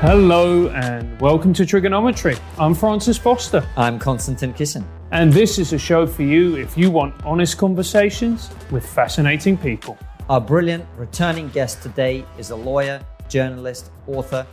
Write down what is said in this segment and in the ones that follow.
Hello and welcome to TRIGGERnometry. I'm Francis Foster, I'm Konstantin Kisin. and this is a show for you if you want honest conversations with fascinating people. Our brilliant returning guest today is a lawyer, journalist, author.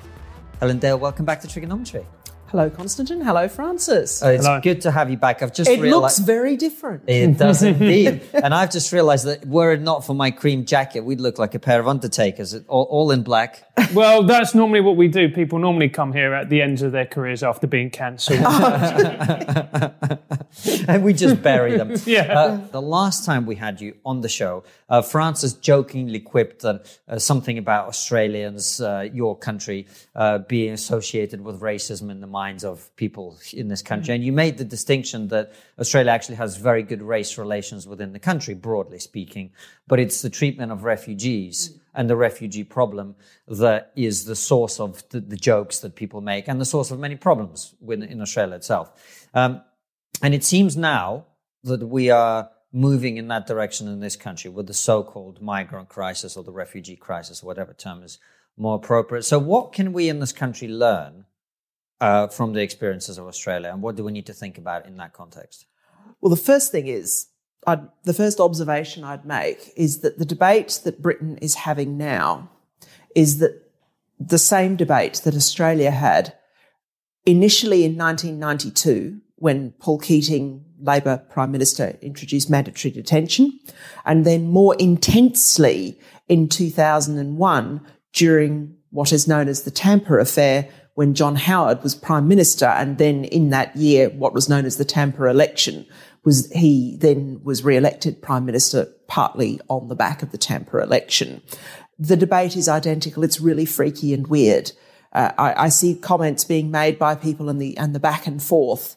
Helen Dale, welcome back to TRIGGERnometry. Hello, Konstantin. Hello, Francis. Uh, it's Hello. good to have you back. I've just it realized looks very different. it does indeed, and I've just realized that were it not for my cream jacket, we'd look like a pair of undertakers, all, all in black. Well, that's normally what we do. People normally come here at the ends of their careers after being cancelled. and we just bury them. Yeah. Uh, the last time we had you on the show, uh, Francis jokingly quipped that uh, something about Australians, uh, your country, uh, being associated with racism in the minds of people in this country. And you made the distinction that Australia actually has very good race relations within the country, broadly speaking, but it's the treatment of refugees and the refugee problem that is the source of the, the jokes that people make and the source of many problems within, in Australia itself. Um, and it seems now that we are moving in that direction in this country with the so-called migrant crisis or the refugee crisis, whatever term is more appropriate. So, what can we in this country learn uh, from the experiences of Australia, and what do we need to think about in that context? Well, the first thing is, I'd, the first observation I'd make is that the debate that Britain is having now is that the same debate that Australia had initially in 1992 when Paul Keating, Labor Prime Minister, introduced mandatory detention, and then more intensely in 2001 during what is known as the Tampa affair when John Howard was Prime Minister, and then in that year, what was known as the Tampa election was he then was re-elected Prime Minister partly on the back of the Tampa election. The debate is identical. It's really freaky and weird. Uh, I, I see comments being made by people and the and the back and forth,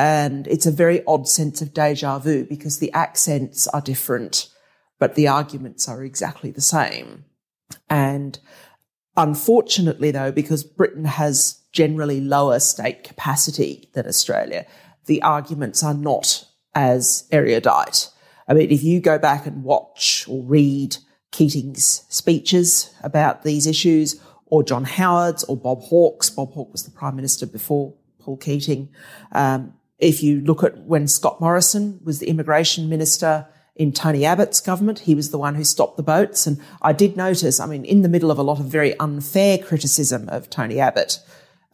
and it's a very odd sense of deja vu because the accents are different, but the arguments are exactly the same. And unfortunately, though, because Britain has generally lower state capacity than Australia, the arguments are not as erudite. I mean, if you go back and watch or read Keating's speeches about these issues, or John Howard's, or Bob Hawke's, Bob Hawke was the Prime Minister before Paul Keating. Um, if you look at when Scott Morrison was the Immigration Minister in Tony Abbott's government, he was the one who stopped the boats. And I did notice, I mean, in the middle of a lot of very unfair criticism of Tony Abbott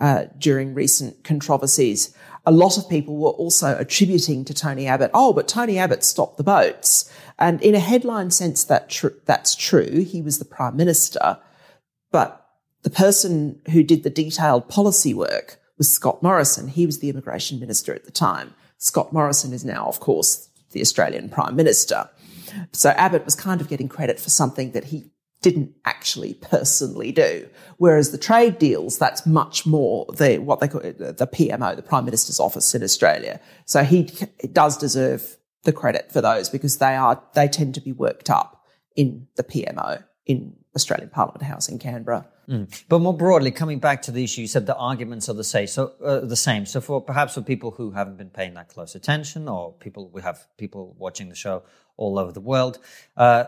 uh, during recent controversies, a lot of people were also attributing to Tony Abbott, oh, but Tony Abbott stopped the boats. And in a headline sense, that tr- that's true. He was the Prime Minister. But the person who did the detailed policy work was Scott Morrison. He was the immigration minister at the time. Scott Morrison is now, of course, the Australian Prime Minister. So Abbott was kind of getting credit for something that he didn't actually personally do. Whereas the trade deals, that's much more the what they call the PMO, the Prime Minister's office in Australia. So he does deserve the credit for those because they are they tend to be worked up in the PMO in Australian Parliament House in Canberra. But more broadly, coming back to the issue, you said the arguments are the same. So uh, the same. So for perhaps for people who haven't been paying that close attention, or people we have people watching the show all over the world, uh,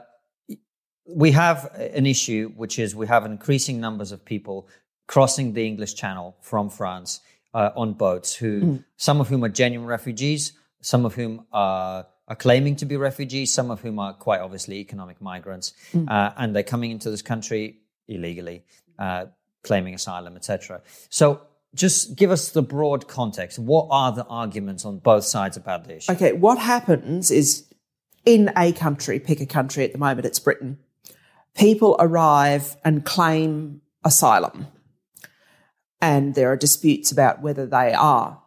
we have an issue which is we have increasing numbers of people crossing the English Channel from France uh, on boats, who some of whom are genuine refugees, some of whom are are claiming to be refugees, some of whom are quite obviously economic migrants, uh, and they're coming into this country illegally, uh, claiming asylum, etc. So, just give us the broad context. What are the arguments on both sides about the issue? Okay, what happens is in a country, pick a country at the moment, it's Britain, people arrive and claim asylum. And there are disputes about whether they are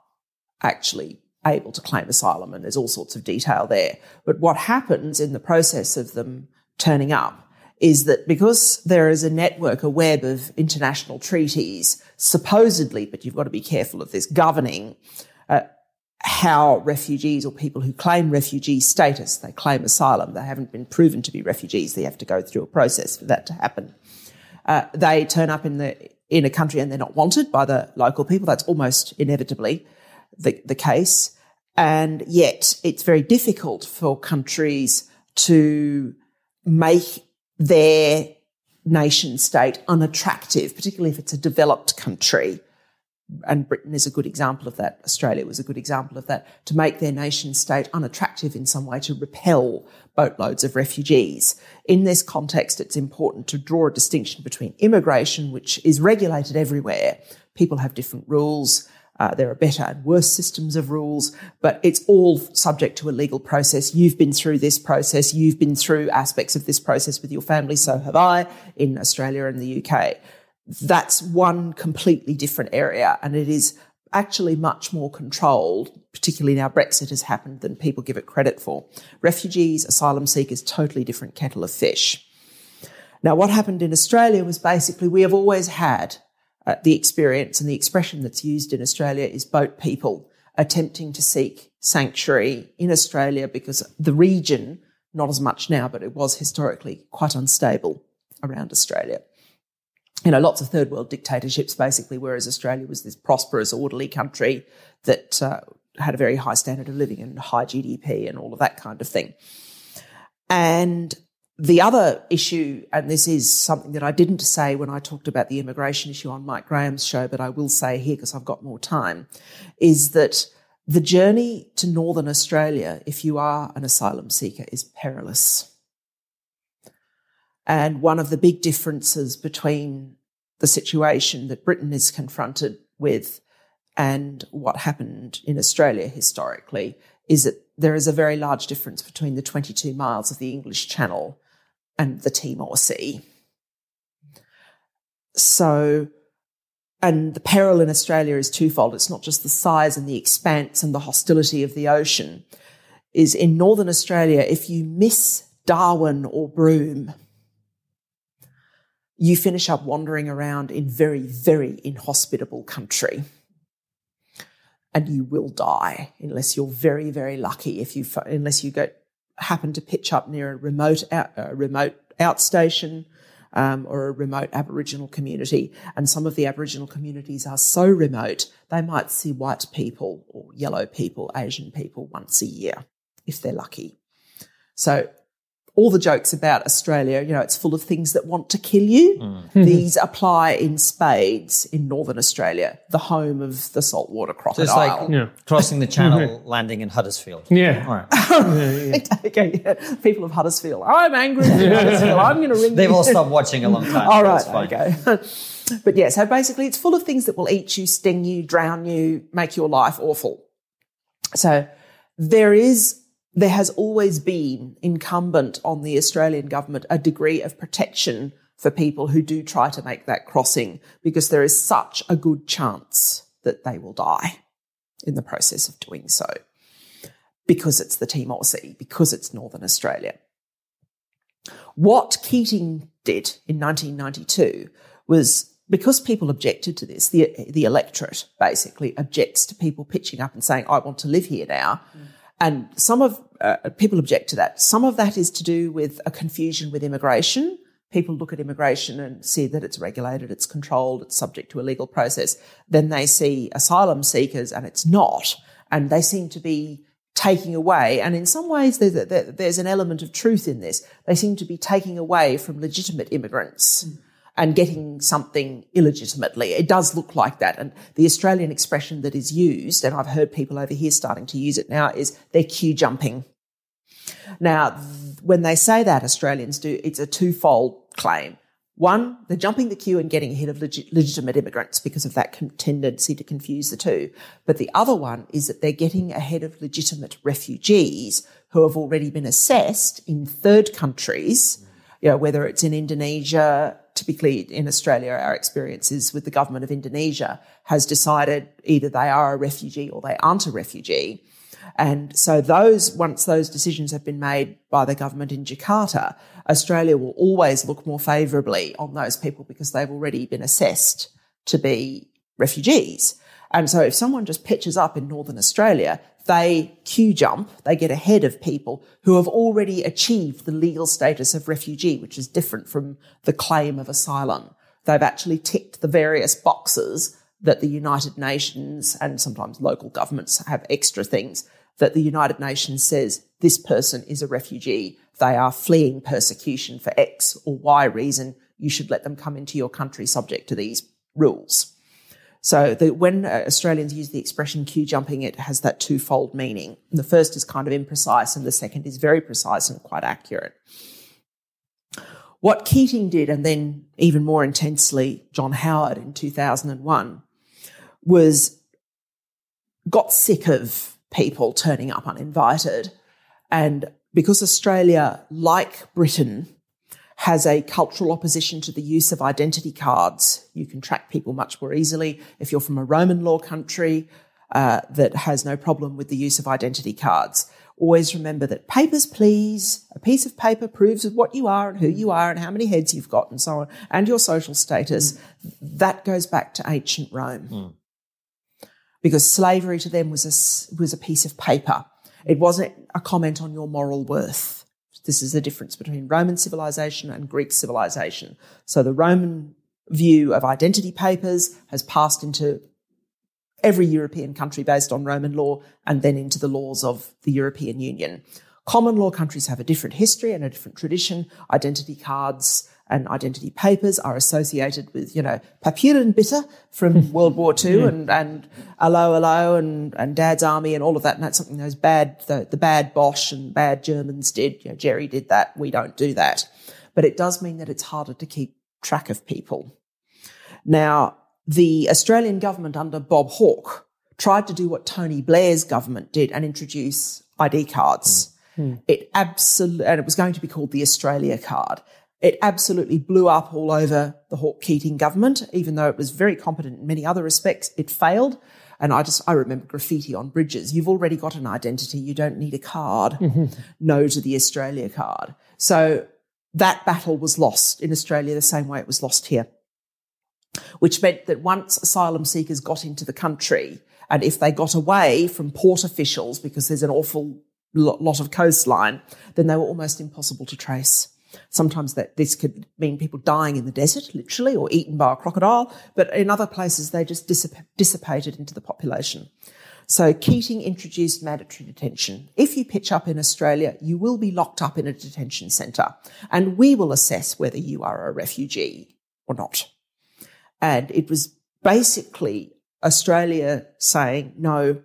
actually able to claim asylum, and there's all sorts of detail there. But what happens in the process of them turning up is that because there is a network, a web of international treaties, supposedly, but you've got to be careful of this, governing uh, how refugees or people who claim refugee status, they claim asylum, they haven't been proven to be refugees, they have to go through a process for that to happen. Uh, they turn up in the in a country and they're not wanted by the local people. That's almost inevitably the, the case. And yet it's very difficult for countries to make their nation state unattractive, particularly if it's a developed country. And Britain is a good example of that. Australia was a good example of that, to make their nation state unattractive in some way to repel boatloads of refugees. In this context, it's important to draw a distinction between immigration, which is regulated everywhere. People have different rules. Uh, there are better and worse systems of rules, but it's all subject to a legal process. You've been through this process. You've been through aspects of this process with your family. So have I in Australia and the UK. That's one completely different area. And it is actually much more controlled, particularly now Brexit has happened, than people give it credit for. Refugees, asylum seekers, totally different kettle of fish. Now, what happened in Australia was basically we have always had uh, the experience and the expression that's used in Australia is boat people attempting to seek sanctuary in Australia because the region, not as much now, but it was historically quite unstable around Australia. You know, lots of third world dictatorships basically, whereas Australia was this prosperous, orderly country that uh, had a very high standard of living and high GDP and all of that kind of thing. And the other issue, and this is something that I didn't say when I talked about the immigration issue on Mike Graham's show, but I will say here because I've got more time, is that the journey to Northern Australia, if you are an asylum seeker, is perilous. And one of the big differences between the situation that Britain is confronted with and what happened in Australia historically is that there is a very large difference between the 22 miles of the English Channel and the Timor Sea. So, and the peril in Australia is twofold. It's not just the size and the expanse and the hostility of the ocean. Is in Northern Australia, if you miss Darwin or Broome, you finish up wandering around in very, very inhospitable country. And you will die unless you're very, very lucky. If you, unless you go happen to pitch up near a remote out, a remote outstation um, or a remote Aboriginal community, and some of the Aboriginal communities are so remote they might see white people or yellow people, Asian people once a year if they're lucky. So all the jokes about Australia, you know, it's full of things that want to kill you. Mm. These apply in spades in northern Australia, the home of the saltwater crocodile. So it's like yeah. crossing the channel, landing in Huddersfield. Yeah. All right. yeah, yeah. okay, yeah. People of Huddersfield. I'm angry Huddersfield. I'm going to ring They've all stopped watching a long time. all right. Okay. but yeah, so basically it's full of things that will eat you, sting you, drown you, make your life awful. So there is there has always been incumbent on the Australian government a degree of protection for people who do try to make that crossing because there is such a good chance that they will die in the process of doing so because it's the Timor Sea, because it's Northern Australia. What Keating did in 1992 was because people objected to this, the, the electorate basically objects to people pitching up and saying, I want to live here now. Mm and some of uh, people object to that. Some of that is to do with a confusion with immigration. People look at immigration and see that it's regulated, it's controlled, it's subject to a legal process. Then they see asylum seekers and it's not. And they seem to be taking away, and in some ways there's, an element of truth in this. They seem to be taking away from legitimate immigrants. Mm and getting something illegitimately. It does look like that. And the Australian expression that is used, and I've heard people over here starting to use it now, is they're queue jumping. Now, when they say that, Australians do, it's a twofold claim. One, they're jumping the queue and getting ahead of leg- legitimate immigrants because of that tendency to confuse the two. But the other one is that they're getting ahead of legitimate refugees who have already been assessed in third countries, you know, whether it's in Indonesia, typically in Australia, our experience is with the government of Indonesia has decided either they are a refugee or they aren't a refugee. And so those, once those decisions have been made by the government in Jakarta, Australia will always look more favourably on those people because they've already been assessed to be refugees. And so if someone just pitches up in Northern Australia, they queue jump, they get ahead of people who have already achieved the legal status of refugee, which is different from the claim of asylum. They've actually ticked the various boxes that the United Nations and sometimes local governments have extra things that the United Nations says this person is a refugee. They are fleeing persecution for X or Y reason. you should let them come into your country subject to these rules. So the, when uh, Australians use the expression queue jumping, it has that twofold meaning. The first is kind of imprecise, and the second is very precise and quite accurate. What Keating did, and then even more intensely, John Howard in 2001, was got sick of people turning up uninvited. And because Australia, like Britain, has a cultural opposition to the use of identity cards, you can track people much more easily. If you're from a Roman law country uh, that has no problem with the use of identity cards, always remember that papers, please. A piece of paper proves what you are and who you are and how many heads you've got and so on, and your social status. Mm. That goes back to ancient Rome. Mm. Because slavery to them was a, was a piece of paper. It wasn't a comment on your moral worth. This is the difference between Roman civilization and Greek civilization. So the Roman view of identity papers has passed into every European country based on Roman law and then into the laws of the European Union. Common law countries have a different history and a different tradition. Identity cards and identity papers are associated with, you know, papier and bitter from World War II yeah. and, and Allo Allo and, and Dad's Army and all of that. And that's something those bad, the, the bad Boche and bad Germans did. You know, Jerry did that. We don't do that. But it does mean that it's harder to keep track of people. Now, the Australian government under Bob Hawke tried to do what Tony Blair's government did and introduce ID cards. Mm. It absolutely, and it was going to be called the Australia card. It absolutely blew up all over the Hawke Keating government, even though it was very competent in many other respects. It failed. And I just, I remember graffiti on bridges. You've already got an identity. You don't need a card. Mm-hmm. No to the Australia card. So that battle was lost in Australia the same way it was lost here which meant that once asylum seekers got into the country, and if they got away from port officials because there's an awful lot of coastline, then they were almost impossible to trace. Sometimes that this could mean people dying in the desert, literally, or eaten by a crocodile, but in other places they just dissip- dissipated into the population. So Keating introduced mandatory detention. If you pitch up in Australia, you will be locked up in a detention centre, and we will assess whether you are a refugee or not. And it was basically Australia saying, no,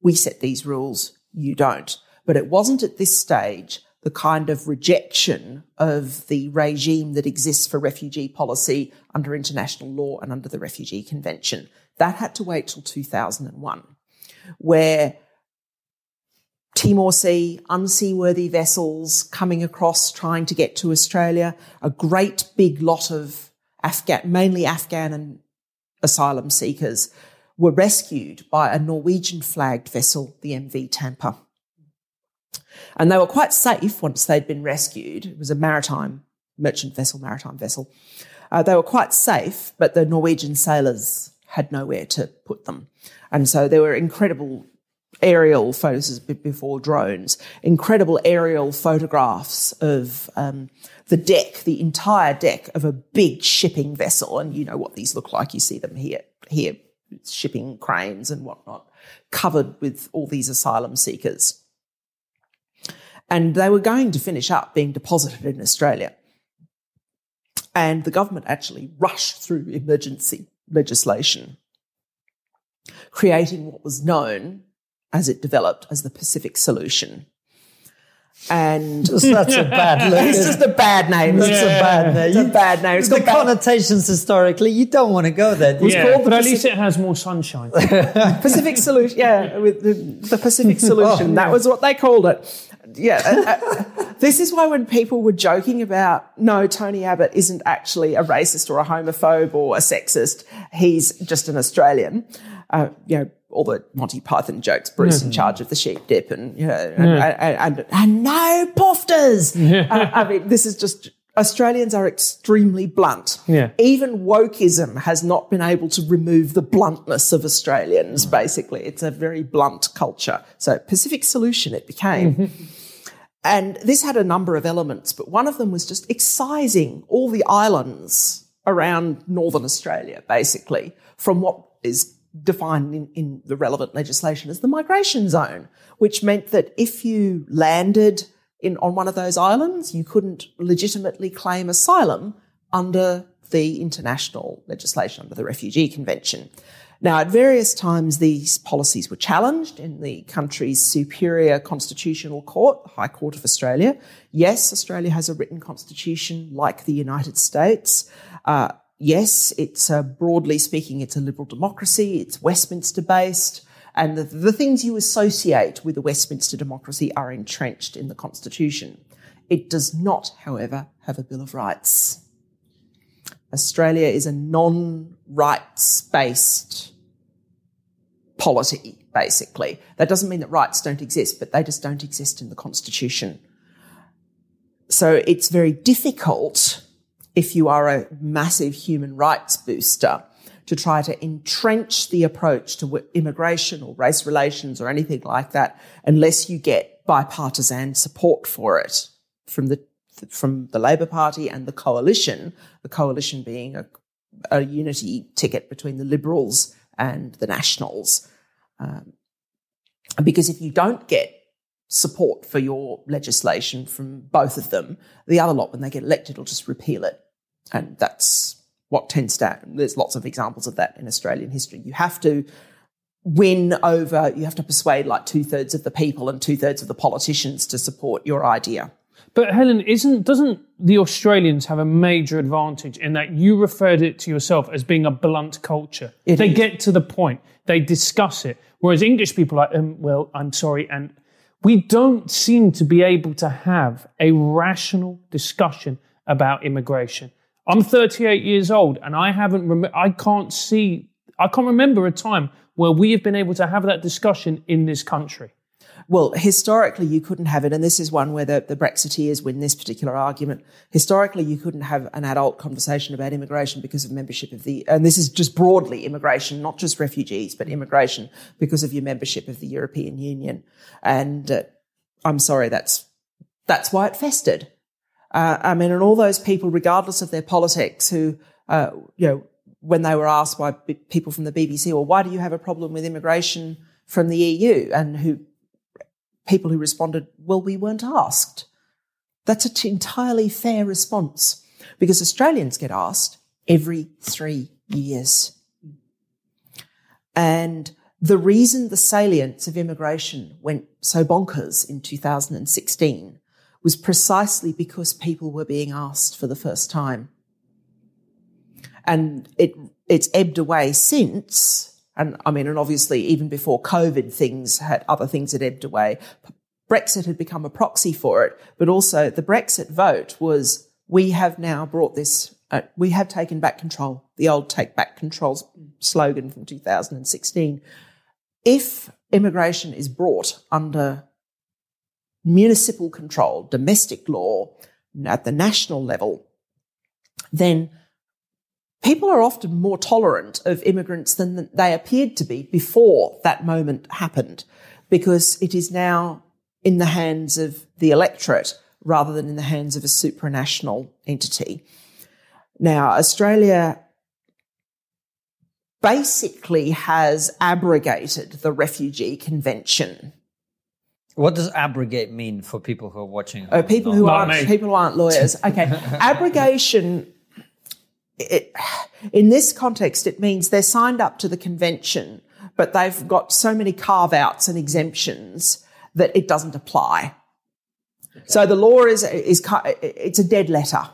we set these rules, you don't. But it wasn't at this stage the kind of rejection of the regime that exists for refugee policy under international law and under the Refugee Convention. That had to wait till 2001, where Timor Sea, unseaworthy vessels coming across trying to get to Australia, a great big lot of Afghan, mainly Afghan and asylum seekers, were rescued by a Norwegian flagged vessel, the MV Tampa. And they were quite safe once they'd been rescued. It was a maritime merchant vessel, maritime vessel. Uh, they were quite safe, but the Norwegian sailors had nowhere to put them. And so there were incredible aerial photos before drones, incredible aerial photographs of um, the deck, the entire deck of a big shipping vessel. And you know what these look like. You see them here, here, shipping cranes and whatnot, covered with all these asylum seekers. And they were going to finish up being deposited in Australia. And the government actually rushed through emergency legislation, creating what was known as it developed as the Pacific Solution. And that's a bad name. It's just a bad name. It's yeah. a bad name. It's a bad name. It's the connotations historically, you don't want to go there. It's yeah, but at least it has more sunshine. Pacific Solution, yeah, with the, the Pacific oh, Solution. oh, that was what they called it. Yeah. Uh, this is why when people were joking about, no, Tony Abbott isn't actually a racist or a homophobe or a sexist, he's just an Australian. Uh, you know, all the Monty Python jokes, Bruce in charge of the sheep dip and, you know, and, and, and, and, no pofters. uh, I mean, this is just, Australians are extremely blunt. Yeah. Even wokeism has not been able to remove the bluntness of Australians, mm. basically. It's a very blunt culture. So Pacific Solution it became. Mm-hmm. and this had a number of elements, but one of them was just excising all the islands around Northern Australia, basically, from what is defined in, in the relevant legislation as the migration zone, which meant that if you landed in, on one of those islands, you couldn't legitimately claim asylum under the international legislation, under the Refugee Convention. Now, at various times, these policies were challenged in the country's superior constitutional court, the High Court of Australia. Yes, Australia has a written constitution like the United States. Uh, yes, it's uh, broadly speaking, it's a liberal democracy. It's Westminster based. And the, the things you associate with a Westminster democracy are entrenched in the constitution. It does not, however, have a Bill of Rights. Australia is a non-rights based polity, basically. That doesn't mean that rights don't exist, but they just don't exist in the constitution. So it's very difficult if you are a massive human rights booster to try to entrench the approach to immigration or race relations or anything like that unless you get bipartisan support for it from the from the Labor Party and the coalition, the coalition being a, a unity ticket between the Liberals and the Nationals. Um, because if you don't get support for your legislation from both of them, the other lot, when they get elected, will just repeal it. And that's what tends to happen. There's lots of examples of that in Australian history. You have to win over, you have to persuade like two thirds of the people and two thirds of the politicians to support your idea. But Helen, isn't doesn't the Australians have a major advantage in that you referred it to yourself as being a blunt culture? It they is. get to the point, they discuss it. Whereas English people are like, um, well, I'm sorry, and we don't seem to be able to have a rational discussion about immigration. I'm 38 years old, and I haven't. Rem- I can't see. I can't remember a time where we have been able to have that discussion in this country. Well, historically, you couldn't have it, and this is one where the, the Brexiteers win this particular argument. Historically, you couldn't have an adult conversation about immigration because of membership of the, and this is just broadly immigration, not just refugees, but immigration because of your membership of the European Union. And uh, I'm sorry, that's that's why it festered. Uh, I mean, and all those people, regardless of their politics, who, uh, you know, when they were asked by b- people from the BBC, well, why do you have a problem with immigration from the EU? And who people who responded, well, we weren't asked. That's an t- entirely fair response because Australians get asked every three years. And the reason the salience of immigration went so bonkers in 2016 was precisely because people were being asked for the first time. And it, it's ebbed away since and I mean, and obviously, even before COVID, things had other things had ebbed away. Brexit had become a proxy for it, but also the Brexit vote was we have now brought this, uh, we have taken back control, the old take back control slogan from 2016. If immigration is brought under municipal control, domestic law at the national level, then people are often more tolerant of immigrants than they appeared to be before that moment happened because it is now in the hands of the electorate rather than in the hands of a supranational entity. Now, Australia basically has abrogated the Refugee Convention. What does abrogate mean for people who are watching? Oh, people who aren't me. people who aren't lawyers. Okay, abrogation. It, in this context, it means they're signed up to the convention, but they've got so many carve outs and exemptions that it doesn't apply. So the law is is it's a dead letter.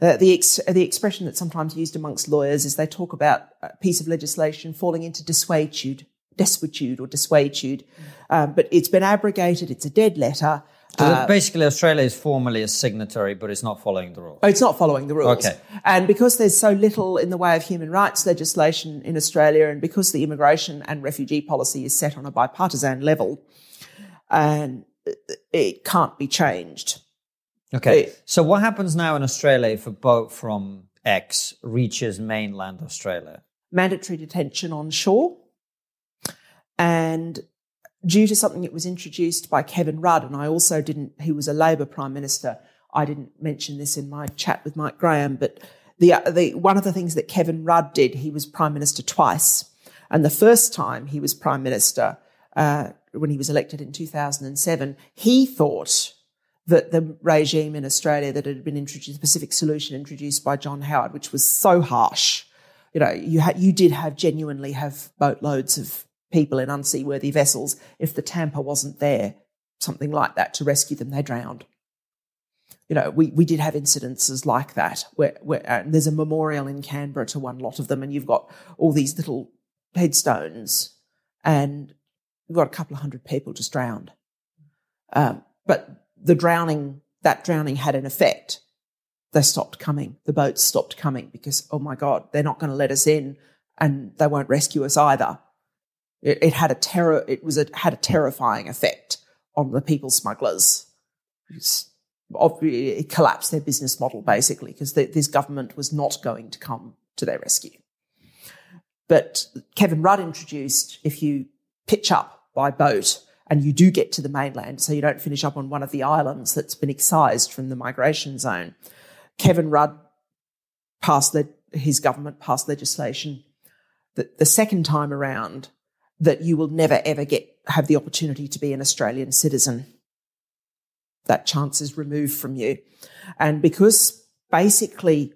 Uh, the ex- the expression that's sometimes used amongst lawyers is they talk about a piece of legislation falling into desuetude, desuetude or dissuadetude, um, but it's been abrogated. It's a dead letter. So that basically, Australia is formally a signatory, but it's not following the rules. Oh, it's not following the rules. Okay. And because there's so little in the way of human rights legislation in Australia, and because the immigration and refugee policy is set on a bipartisan level, and it can't be changed. Okay. Hey. So what happens now in Australia if a boat from X reaches mainland Australia? Mandatory detention on shore. And due to something that was introduced by Kevin Rudd, and I also didn't, he was a Labor Prime Minister. I didn't mention this in my chat with Mike Graham, but the, the, one of the things that Kevin Rudd did, he was Prime Minister twice. And the first time he was Prime Minister, uh, when he was elected in 2007, he thought that the regime in Australia that had been introduced, the Pacific Solution introduced by John Howard, which was so harsh. You know, you had you did have genuinely have boatloads of people in unseaworthy vessels. If the Tampa wasn't there, something like that to rescue them, they drowned. You know, we, we did have incidences like that where, where uh, there's a memorial in Canberra to one lot of them, and you've got all these little headstones, and you've got a couple of hundred people just drowned. Um, but the drowning, that drowning had an effect. They stopped coming. The boats stopped coming because, oh my God, they're not going to let us in and they won't rescue us either. It, it had a terror, it was a, had a terrifying effect on the people smugglers. it collapsed their business model basically because this government was not going to come to their rescue. But Kevin Rudd introduced if you pitch up by boat and you do get to the mainland, so you don't finish up on one of the islands that's been excised from the migration zone. Kevin Rudd passed the, his government passed legislation that the second time around that you will never ever get have the opportunity to be an Australian citizen. That chance is removed from you. And because basically,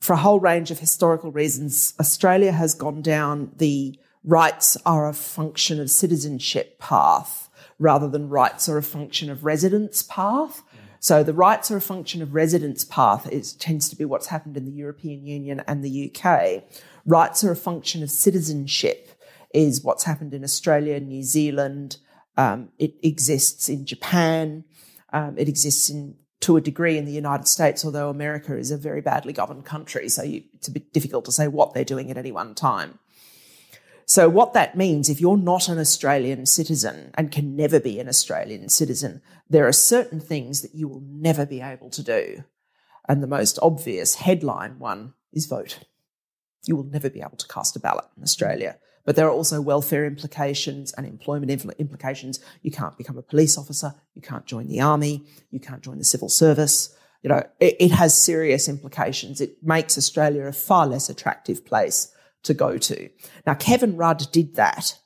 for a whole range of historical reasons, Australia has gone down the rights are a function of citizenship path rather than rights are a function of residence path. So the rights are a function of residence path is, tends to be what's happened in the European Union and the UK. Rights are a function of citizenship is what's happened in Australia, New Zealand. Um, it exists in Japan. Um, it exists in to a degree in the United States, although America is a very badly governed country, so you, it's a bit difficult to say what they're doing at any one time. So, what that means, if you're not an Australian citizen and can never be an Australian citizen, there are certain things that you will never be able to do. And the most obvious headline one is vote. You will never be able to cast a ballot in Australia. But there are also welfare implications and employment implications. You can't become a police officer. You can't join the army. You can't join the civil service. You know, it, it has serious implications. It makes Australia a far less attractive place to go to. Now, Kevin Rudd did that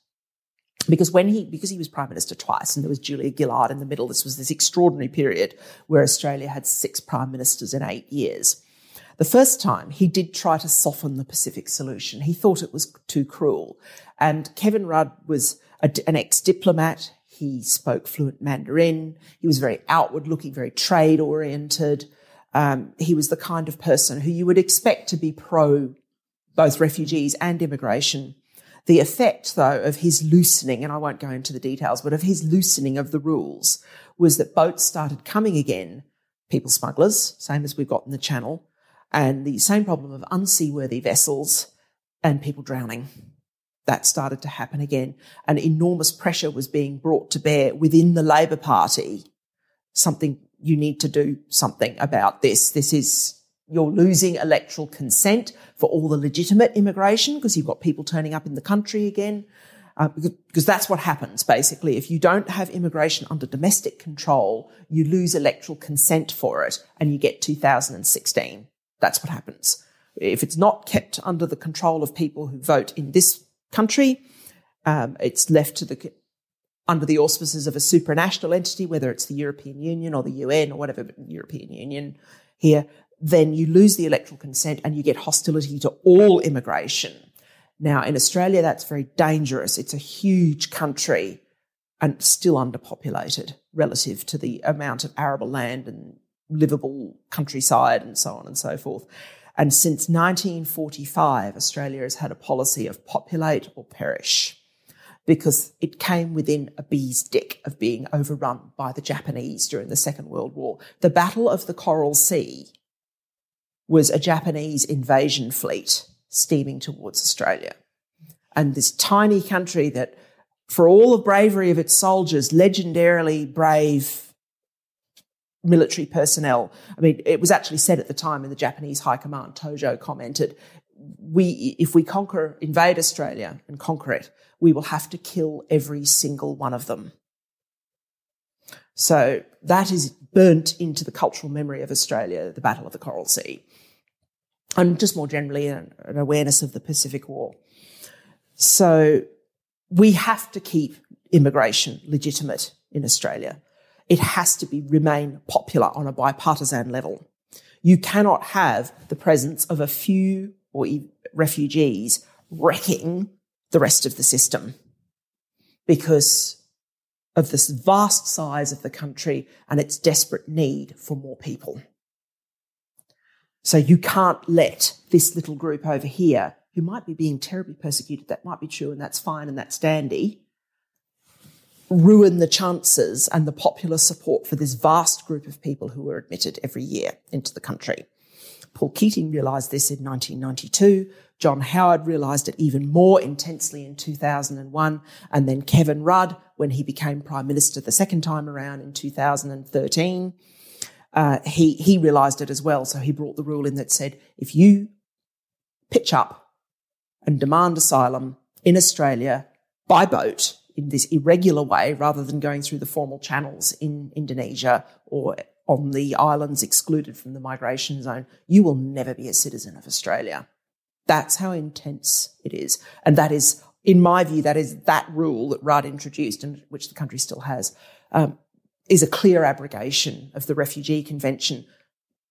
because when he because he was prime minister twice and there was Julia Gillard in the middle this was this extraordinary period where Australia had six prime ministers in 8 years the first time he did try to soften the Pacific solution. He thought it was too cruel. And Kevin Rudd was a, an ex-diplomat. He spoke fluent Mandarin. He was very outward looking very trade oriented. Um, he was the kind of person who you would expect to be pro both refugees and immigration. The effect, though, of his loosening, and I won't go into the details, but of his loosening of the rules was that boats started coming again, people smugglers, same as we've got in the channel, and the same problem of unseaworthy vessels and people drowning. That started to happen again. And enormous pressure was being brought to bear within the Labor Party. Something you need to do something about this. This is you're losing electoral consent for all the legitimate immigration because you've got people turning up in the country again. Uh, because that's what happens basically. If you don't have immigration under domestic control, you lose electoral consent for it and you get 2016. That's what happens. If it's not kept under the control of people who vote in this country, um, it's left to the under the auspices of a supranational entity, whether it's the European Union or the UN or whatever, European Union here, then you lose the electoral consent and you get hostility to all immigration. Now, in Australia, that's very dangerous. It's a huge country and still underpopulated relative to the amount of arable land and livable countryside and so on and so forth. And since 1945, Australia has had a policy of populate or perish because it came within a bee's dick of being overrun by the Japanese during the Second World War. The Battle of the Coral Sea was a Japanese invasion fleet steaming towards Australia. And this tiny country that, for all the bravery of its soldiers, legendarily brave military personnel. I mean, it was actually said at the time in the Japanese High Command, Tojo commented, we, if we conquer, invade Australia and conquer it, we will have to kill every single one of them. So that is burnt into the cultural memory of Australia, the Battle of the Coral Sea and just more generally an, an awareness of the Pacific War. So we have to keep immigration legitimate in Australia. It has to be remain popular on a bipartisan level. You cannot have the presence of a few or refugees wrecking the rest of the system because of this vast size of the country and its desperate need for more people. So you can't let this little group over here, who might be being terribly persecuted, that might be true and that's fine and that's dandy, ruin the chances and the popular support for this vast group of people who were admitted every year into the country. Paul Keating realised this in 1992. John Howard realised it even more intensely in 2001. And then Kevin Rudd, when he became Prime Minister the second time around in 2013, uh, he, he realised it as well. So he brought the rule in that said, if you pitch up and demand asylum in Australia by boat, in this irregular way rather than going through the formal channels in Indonesia or on the islands excluded from the migration zone, you will never be a citizen of Australia. That's how intense it is. And that is, in my view, that is that rule that Rudd introduced and which the country still has, um, is a clear abrogation of the Refugee Convention.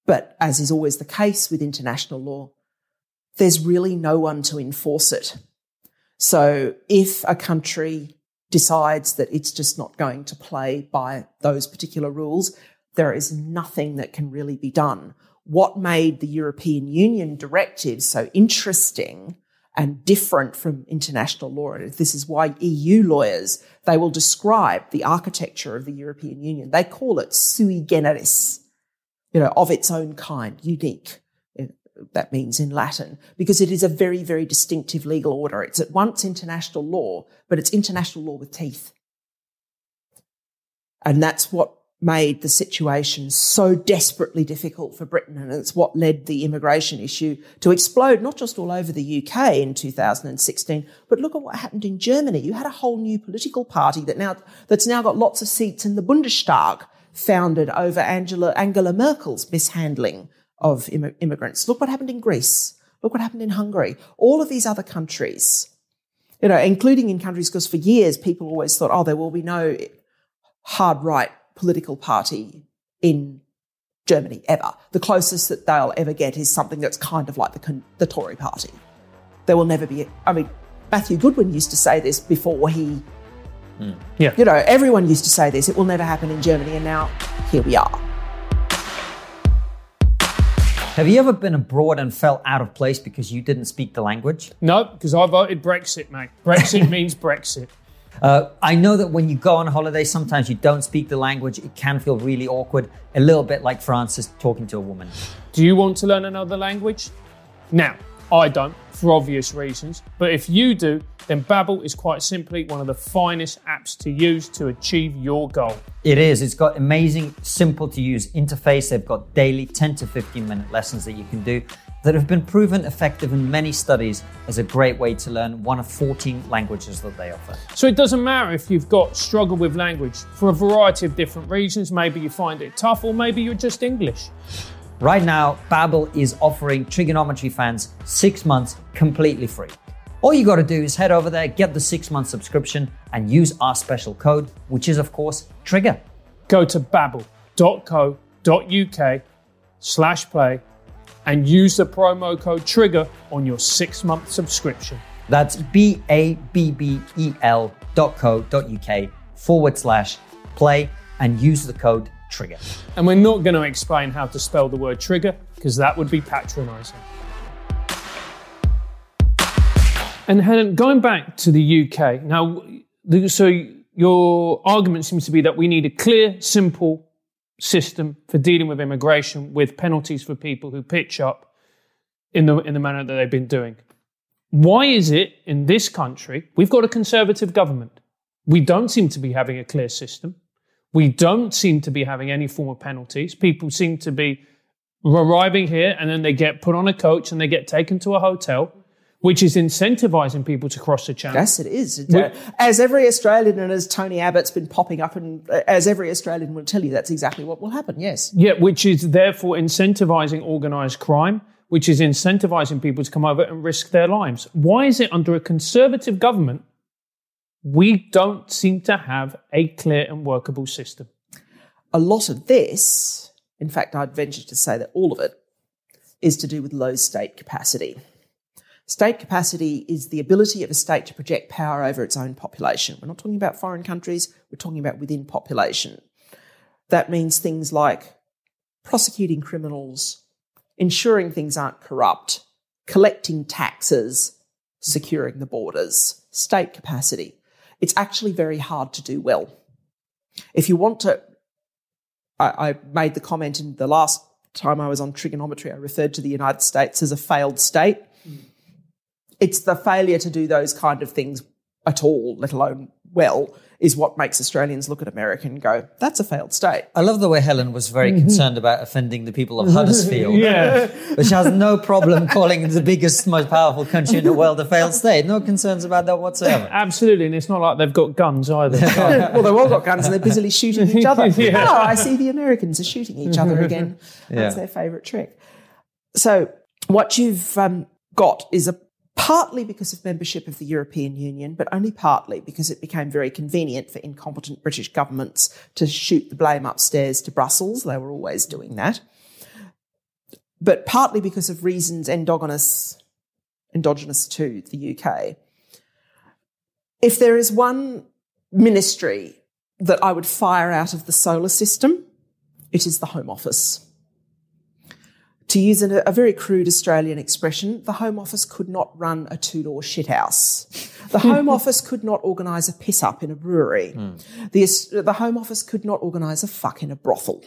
But as is always the case with international law, there's really no one to enforce it. So if a country decides that it's just not going to play by those particular rules, there is nothing that can really be done. What made the European Union directives so interesting and different from international law. And This is why EU lawyers, they will describe the architecture of the European Union. They call it sui generis, you know, of its own kind, unique that means in Latin, because it is a very, very distinctive legal order. It's at once international law, but it's international law with teeth. And that's what made the situation so desperately difficult for Britain. And it's what led the immigration issue to explode, not just all over the UK in 2016, but look at what happened in Germany. You had a whole new political party that now, that's now got lots of seats in the Bundestag, founded over Angela, Angela Merkel's mishandling of Im- immigrants. Look what happened in Greece. Look what happened in Hungary. All of these other countries, you know, including in countries because for years people always thought, oh, there will be no hard right political party in Germany ever. The closest that they'll ever get is something that's kind of like the, the Tory party. There will never be, I mean, Matthew Goodwin used to say this before he, mm. yeah. you know, everyone used to say this. It will never happen in Germany, and now here we are. Have you ever been abroad and felt out of place because you didn't speak the language? No, because I voted Brexit, mate. Brexit means Brexit. Uh, I know that when you go on holiday, sometimes you don't speak the language. It can feel really awkward, a little bit like Francis talking to a woman. Do you want to learn another language? Now, I don't, for obvious reasons. But if you do, then Babbel is quite simply one of the finest apps to use to achieve your goal. It is. It's got amazing, simple to use interface. They've got daily 10 to 15 minute lessons that you can do that have been proven effective in many studies as a great way to learn one of 14 languages that they offer. So it doesn't matter if you've got struggle with language for a variety of different reasons. Maybe you find it tough or maybe you're just English. Right now, Babbel is offering TRIGGERnometry fans six months completely free. All you got to do is head over there, get the six month subscription, and use our special code, which is, of course, Trigger. Go to babbel.co.uk slash play and use the promo code TRIGGER on your six month subscription. That's B A B B E L dot co dot UK forward slash play and use the code trigger. And we're not going to explain how to spell the word trigger because that would be patronizing. And Helen, going back to the UK, now, so your argument seems to be that we need a clear, simple system for dealing with immigration with penalties for people who pitch up in the, in the manner that they've been doing. Why is it in this country, we've got a conservative government? We don't seem to be having a clear system. We don't seem to be having any form of penalties. People seem to be arriving here and then they get put on a coach and they get taken to a hotel, which is incentivizing people to cross the channel. Yes, it is. As every Australian and as Tony Abbott's been popping up, and uh, as every Australian will tell you, that's exactly what will happen. Yes. Yeah, which is therefore incentivizing organized crime, which is incentivizing people to come over and risk their lives. Why is it under a conservative government we don't seem to have a clear and workable system. a lot of this, in fact, I'd venture to say that all of it, is to do with low state capacity. State capacity is the ability of a state to project power over its own population. We're not talking about foreign countries, we're talking about within population. That means things like prosecuting criminals, ensuring things aren't corrupt, collecting taxes, securing the borders, state capacity. It's actually very hard to do well. If you want to, I, I made the comment in the last time I was on TRIGGERnometry, I referred to the United States as a failed state. Hmm. It's the failure to do those kind of things at all, let alone well, is what makes Australians look at America and go, that's a failed state. I love the way Helen was very concerned about offending the people of Huddersfield. Yeah. But she has no problem calling the biggest, most powerful country in the world a failed state. No concerns about that whatsoever. Absolutely, and it's not like they've got guns either. well, they've all got guns and they're busily shooting each other. Yeah. Oh, I see the Americans are shooting each other again. That's Yeah. their favourite trick. So, what you've um, got is a partly because of membership of the European Union, but only partly because it became very convenient for incompetent British governments to shoot the blame upstairs to Brussels. They were always doing that. But partly because of reasons endogenous, endogenous to the UK. If there is one ministry that I would fire out of the solar system, it is the Home Office. To use an, a very crude Australian expression, the Home Office could not run a two door shithouse. The Home Office could not organise a piss up in a brewery. Hmm. The, the Home Office could not organise a fuck in a brothel.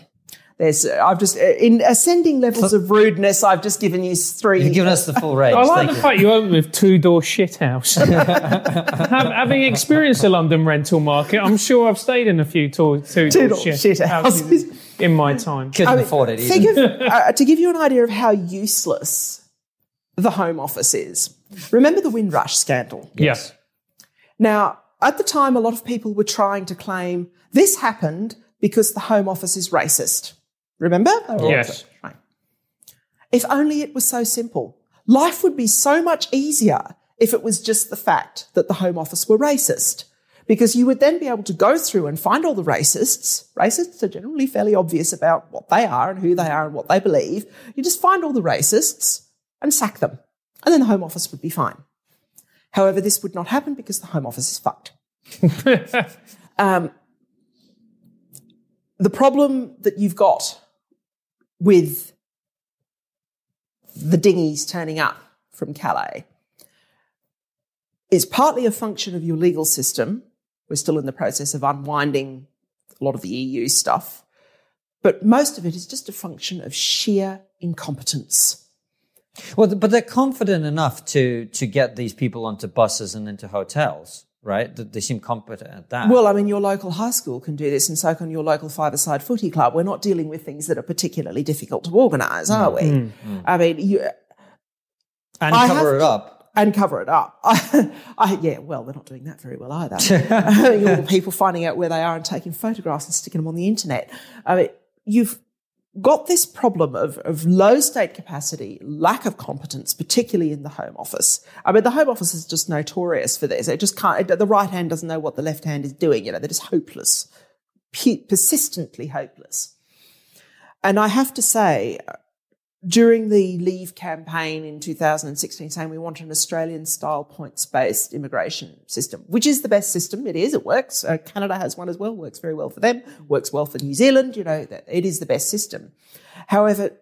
There's, I've just, in ascending levels of rudeness, I've just given you three. You've given us the full range. I like Thank the you. fact you open with two door shithouse. Have, having experienced the London rental market, I'm sure I've stayed in a few two two door Two-door shit shithouses. houses in my time. Couldn't I mean, afford it Think either. of, uh, to give you an idea of how useless the Home Office is. Remember the Windrush scandal? Yes. Now, at the time, a lot of people were trying to claim this happened because the Home Office is racist. Remember? They were all- Yes. Right. If only it was so simple. Life would be so much easier if it was just the fact that the Home Office were racist. Because you would then be able to go through and find all the racists. Racists are generally fairly obvious about what they are and who they are and what they believe. You just find all the racists and sack them. And then the Home Office would be fine. However, this would not happen because the Home Office is fucked. um, the problem that you've got with the dinghies turning up from Calais is partly a function of your legal system. We're still in the process of unwinding a lot of the EU stuff. But most of it is just a function of sheer incompetence. Well, but they're confident enough to to get these people onto buses and into hotels, right? They seem competent at that. Well, I mean, your local high school can do this, and so can your local five-a-side footy club. We're not dealing with things that are particularly difficult to organise, are mm, we? Mm, mm. I mean, you, and I cover have it up. And cover it up. I, I, yeah, well, they're not doing that very well either. People finding out where they are and taking photographs and sticking them on the internet. I mean, you've got this problem of, of low state capacity, lack of competence, particularly in the Home Office. I mean, the Home Office is just notorious for this. It just can't, the right hand doesn't know what the left hand is doing. You know, they're just hopeless, persistently hopeless. And I have to say, during the Leave campaign in 2016, saying we want an Australian style points based immigration system, which is the best system. It is, it works. Uh, Canada has one as well, works very well for them, works well for New Zealand. You know, it is the best system. However,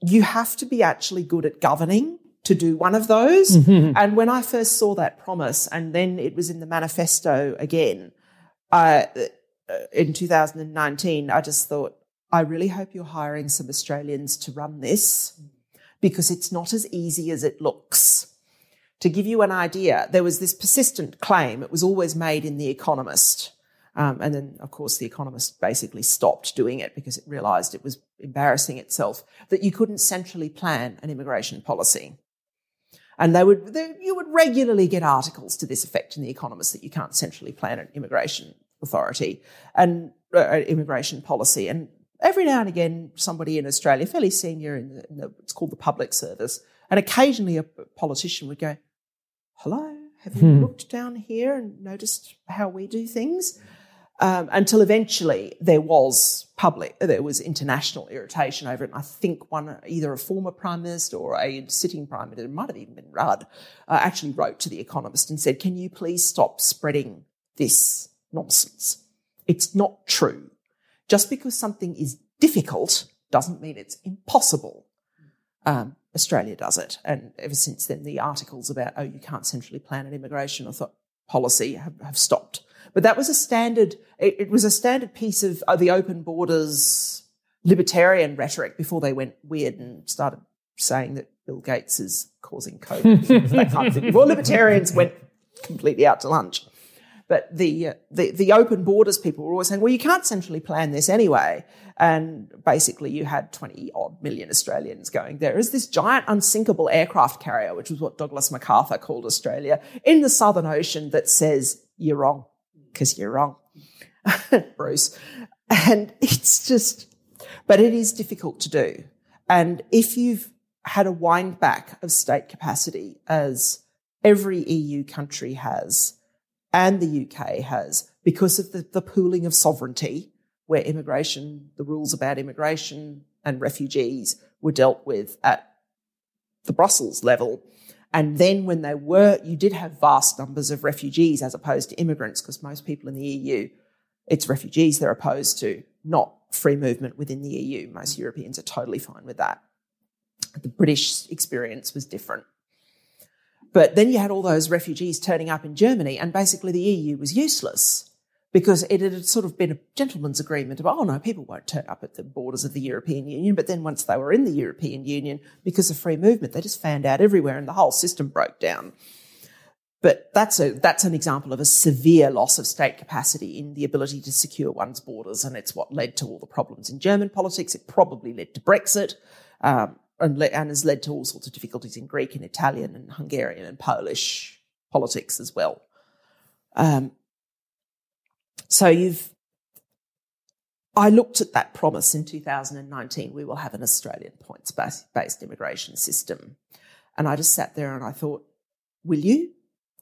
you have to be actually good at governing to do one of those. And when I first saw that promise, and then it was in the manifesto again uh, in 2019, I just thought, I really hope you're hiring some Australians to run this because it's not as easy as it looks. To give you an idea, there was this persistent claim, it was always made in The Economist. Um, and then, of course, The Economist basically stopped doing it because it realised it was embarrassing itself, that you couldn't centrally plan an immigration policy. And they would, they, you would regularly get articles to this effect in The Economist that you can't centrally plan an immigration authority and uh, immigration policy. And every now and again, somebody in Australia, fairly senior in, the, in the, it's called the public service, and occasionally a politician would go, "Hello, have you looked down here and noticed how we do things?" um, until eventually there was public, there was international irritation over it. And I think one, either a former prime minister or a sitting prime minister, it might have even been Rudd, uh, actually wrote to the Economist and said, "Can you please stop spreading this nonsense? It's not true. Just because something is difficult doesn't mean it's impossible." Um, Australia does it, and ever since then, the articles about oh, you can't centrally plan an immigration policy have, have stopped. But that was a standard, it, it was a standard piece of uh, the open borders libertarian rhetoric before they went weird and started saying that Bill Gates is causing COVID. that kind of thing. Before libertarians went completely out to lunch. But the, the, the open borders people were always saying, well, you can't centrally plan this anyway. And basically, you had 20 odd million Australians going, there is this giant unsinkable aircraft carrier, which was what Douglas MacArthur called Australia, in the Southern Ocean that says, you're wrong because you're wrong, Bruce. And it's just, but it is difficult to do. And if you've had a wind back of state capacity, as every EU country has, and the UK has, because of the, the pooling of sovereignty, where immigration, the rules about immigration and refugees were dealt with at the Brussels level, and then when they were, you did have vast numbers of refugees as opposed to immigrants, because most people in the EU, it's refugees they're opposed to, not free movement within the EU. Most Europeans are totally fine with that. The British experience was different. But then you had all those refugees turning up in Germany, and basically the EU was useless because it had sort of been a gentleman's agreement about, oh no, people won't turn up at the borders of the European Union. But then once they were in the European Union, because of free movement, they just fanned out everywhere and the whole system broke down. But that's a that's an example of a severe loss of state capacity in the ability to secure one's borders, and it's what led to all the problems in German politics. It probably led to Brexit, um, and, le- and has led to all sorts of difficulties in Greek and Italian and Hungarian and Polish politics as well. Um, so you've, I looked at that promise in 2019. We will have an Australian points based immigration system. And I just sat there and I thought, will you?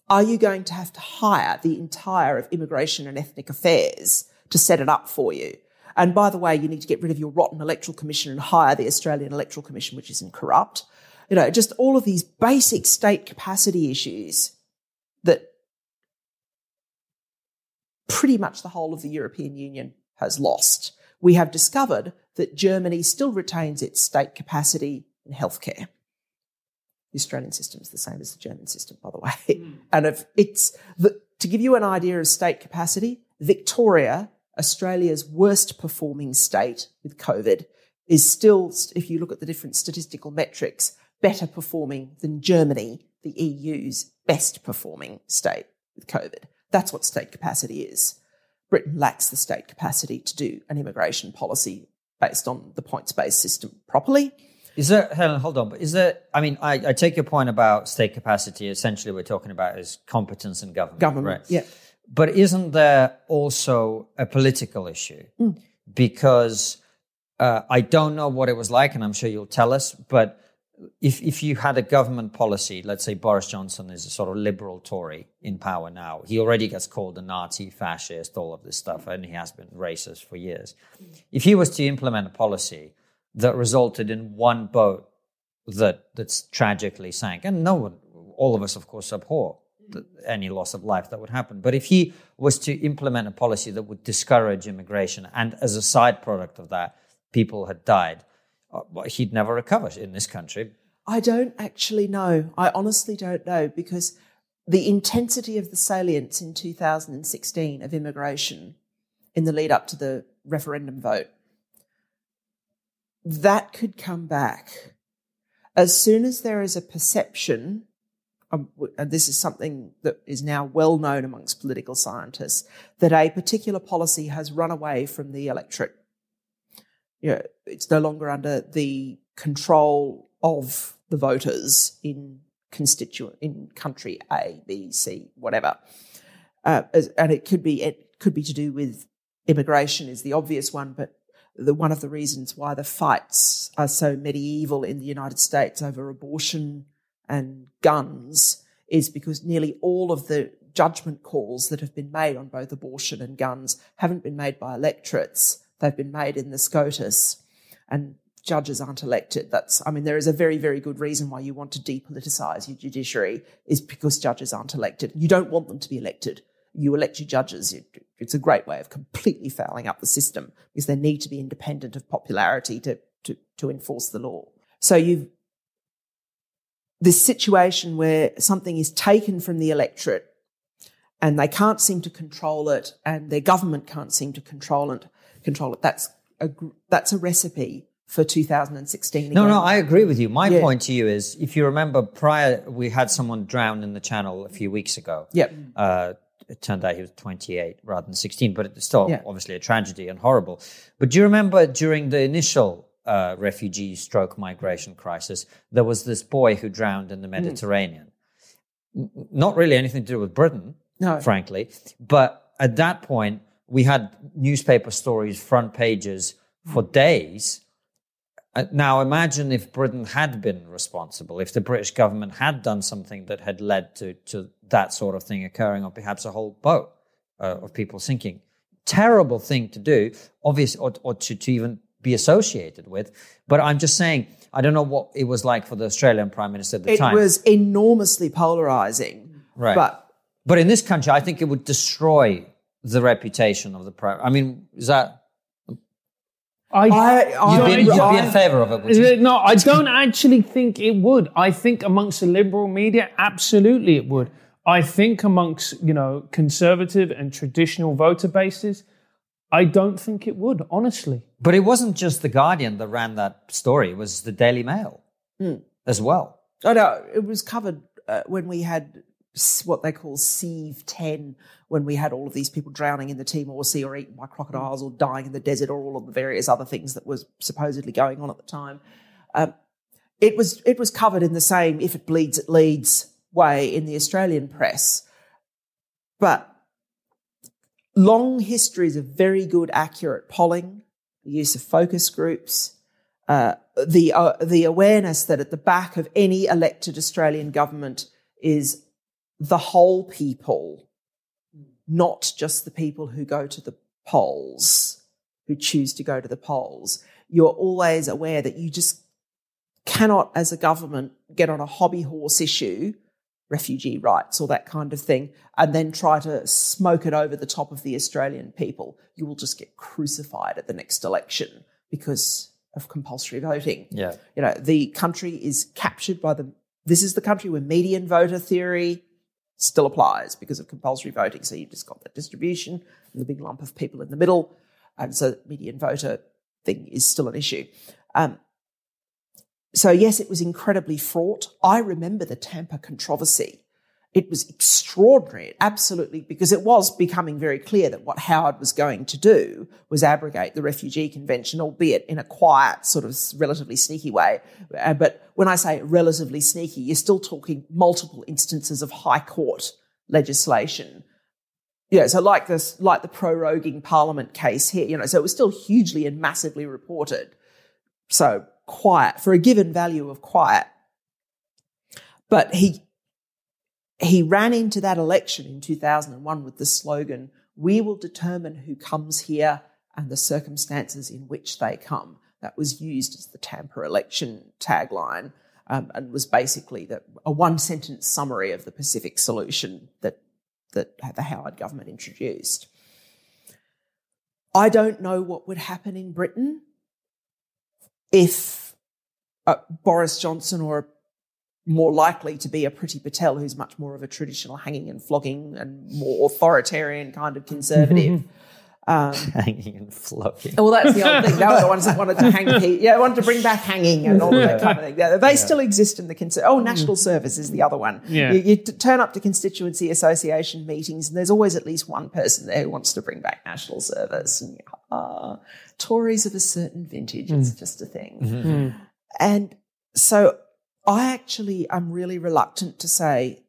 Are you going to have to hire the entire of immigration and ethnic affairs to set it up for you? And by the way, you need to get rid of your rotten electoral commission and hire the Australian Electoral Commission, which isn't corrupt. You know, just all of these basic state capacity issues that pretty much the whole of the European Union has lost. We have discovered that Germany still retains its state capacity in healthcare. The Australian system is the same as the German system, by the way. Mm. And if it's the, to give you an idea of state capacity, Victoria, Australia's worst performing state with COVID, is still, if you look at the different statistical metrics, better performing than Germany, the EU's best performing state with COVID. That's what state capacity is. Britain lacks the state capacity to do an immigration policy based on the points based system properly. Is there, Helen, hold on, but is there, I mean, I, I, take your point about state capacity. Essentially, we're talking about is competence and government. Government, right? yeah. But isn't there also a political issue? Mm. Because uh, I don't know what it was like, and I'm sure you'll tell us, but if if you had a government policy, let's say Boris Johnson is a sort of liberal Tory in power now, he already gets called a Nazi, fascist, all of this stuff, and he has been racist for years. If he was to implement a policy that resulted in one boat that that's tragically sank, and no one, all of us, of course, abhor any loss of life that would happen. But if he was to implement a policy that would discourage immigration, and as a side product of that, people had died uh, he'd never recover in this country. I don't actually know. I honestly don't know because the intensity of the salience in 2016 of immigration in the lead up to the referendum vote, that could come back. As soon as there is a perception, um, and this is something that is now well known amongst political scientists, that a particular policy has run away from the electorate you know, it's no longer under the control of the voters in constituent in country A, B, C, whatever. Uh, and it could be it could be to do with immigration is the obvious one, but the one of the reasons why the fights are so medieval in the United States over abortion and guns is because nearly all of the judgment calls that have been made on both abortion and guns haven't been made by electorates. They've been made in the SCOTUS. And judges aren't elected. That's, I mean, there is a very, very good reason why you want to depoliticize your judiciary is because judges aren't elected. You don't want them to be elected. You elect your judges. It's a great way of completely fouling up the system because they need to be independent of popularity to, to, to enforce the law. So you've this situation where something is taken from the electorate and they can't seem to control it and their government can't seem to control it control it that's a that's a recipe for 2016 again. no no i agree with you my yeah. point to you is if you remember prior we had someone drown in the channel a few weeks ago yep uh, it turned out he was 28 rather than 16 but it's still yeah. obviously a tragedy and horrible but do you remember during the initial uh, refugee stroke migration crisis, there was this boy who drowned in the hmm. Mediterranean. Mm. Not really anything to do with Britain, no. frankly. But at that point, we had newspaper stories, front pages for mm. days. Uh, now, imagine if Britain had been responsible, if the British government had done something that had led to, to that sort of thing occurring, or perhaps a whole boat uh, of people sinking. Terrible thing to do, obviously, or, or to, to even be associated with. But I'm just saying, I don't know what it was like for the Australian Prime Minister at the it time. It was enormously polarizing. Right. But, but in this country, I think it would destroy the reputation of the Prime. I mean, is that. I, I, you'd, be, you'd be in favour of it, No, I don't actually think it would. I think amongst the liberal media, absolutely it would. I think amongst you know conservative and traditional voter bases, I don't think it would, honestly. But it wasn't just The Guardian that ran that story, it was the Daily Mail mm. as well. Oh, no, it was covered uh, when we had what they call Sieve 10, when we had all of these people drowning in the Timor Sea or eaten by crocodiles or dying in the desert or all of the various other things that was supposedly going on at the time. Um, it was it was covered in the same if it bleeds it leads way in the Australian press. But long histories of very good, accurate polling, the use of focus groups, uh, the uh, the awareness that at the back of any elected Australian government is the whole people, not just the people who go to the polls, who choose to go to the polls. You're always aware that you just cannot, as a government, get on a hobby horse issue refugee rights or that kind of thing, and then try to smoke it over the top of the Australian people, you will just get crucified at the next election because of compulsory voting. Yeah. You know, the country is captured by the this is the country where median voter theory still applies because of compulsory voting. So you've just got that distribution and the big lump of people in the middle. And so median voter thing is still an issue. Um, so, yes, it was incredibly fraught. I remember the Tampa controversy. It was extraordinary, absolutely, because it was becoming very clear that what Howard was going to do was abrogate the Refugee Convention, albeit in a quiet, sort of relatively sneaky way. Uh, but when I say relatively sneaky, you're still talking multiple instances of High Court legislation yeah, so like this, like the proroguing Parliament case here, you know, so it was still hugely and massively reported. So quiet for a given value of quiet. But he he ran into that election in 2001 with the slogan, "We will determine who comes here and the circumstances in which they come." That was used as the Tampa election tagline. Um, and was basically the, a one sentence summary of the Pacific solution that, that the Howard government introduced. I don't know what would happen in Britain if uh, Boris Johnson or more likely to be a Priti Patel, who's much more of a traditional hanging and flogging and more authoritarian kind of conservative. Um, hanging and flogging. Well, that's the old thing. They were the ones that wanted to hang. Yeah, wanted to bring back hanging and all that kind of thing. Yeah, they yeah. still exist in the cons- oh, national service is the other one. Yeah. You, you turn up to constituency association meetings, and there's always at least one person there who wants to bring back national service. And ah, Tories of a certain vintage. Mm. It's just a thing. Mm-hmm. Mm. And so I actually I'm really reluctant to say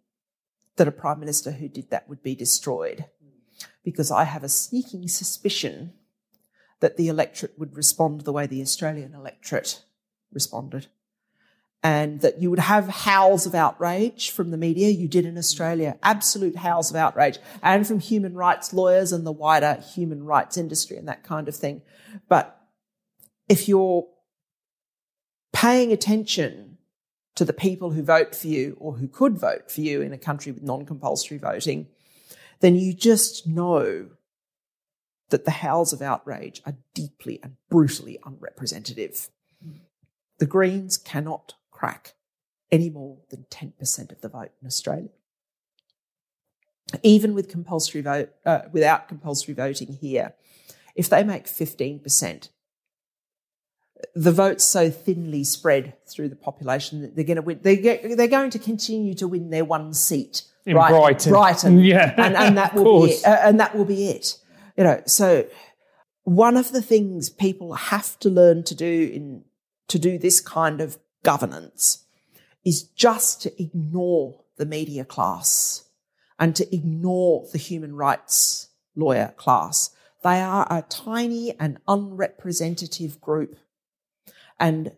that a prime minister who did that would be destroyed because I have a sneaking suspicion that the electorate would respond the way the Australian electorate responded. and that you would have howls of outrage from the media. You did in Australia, absolute howls of outrage, and from human rights lawyers and the wider human rights industry and that kind of thing. But if you're paying attention to the people who vote for you or who could vote for you in a country with non compulsory voting, then you just know that the howls of outrage are deeply and brutally unrepresentative. The Greens cannot crack any more than 10% of the vote in Australia. Even with compulsory vote, uh, without compulsory voting here, if they make 15%, the votes so thinly spread through the population that they're going to win. They get, they're going to continue to win their one seat in right, Brighton. Brighton, yeah, and, and that will be it, uh, and that will be it. You know, so one of the things people have to learn to do in to do this kind of governance is just to ignore the media class and to ignore the human rights lawyer class. They are a tiny and unrepresentative group and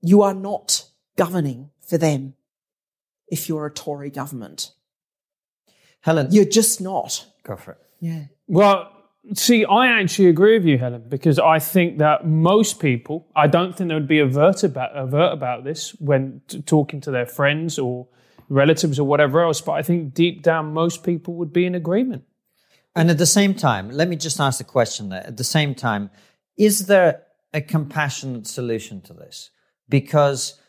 you are not governing for them if you're a Tory government. Helen. You're just not. Go for it. Yeah. Well, see, I actually agree with you, Helen, because I think that most people, I don't think they would be avert about, avert about this when t- talking to their friends or relatives or whatever else, but I think deep down, most people would be in agreement. And at the same time, let me just ask the question there. At the same time, is there a compassionate solution to this because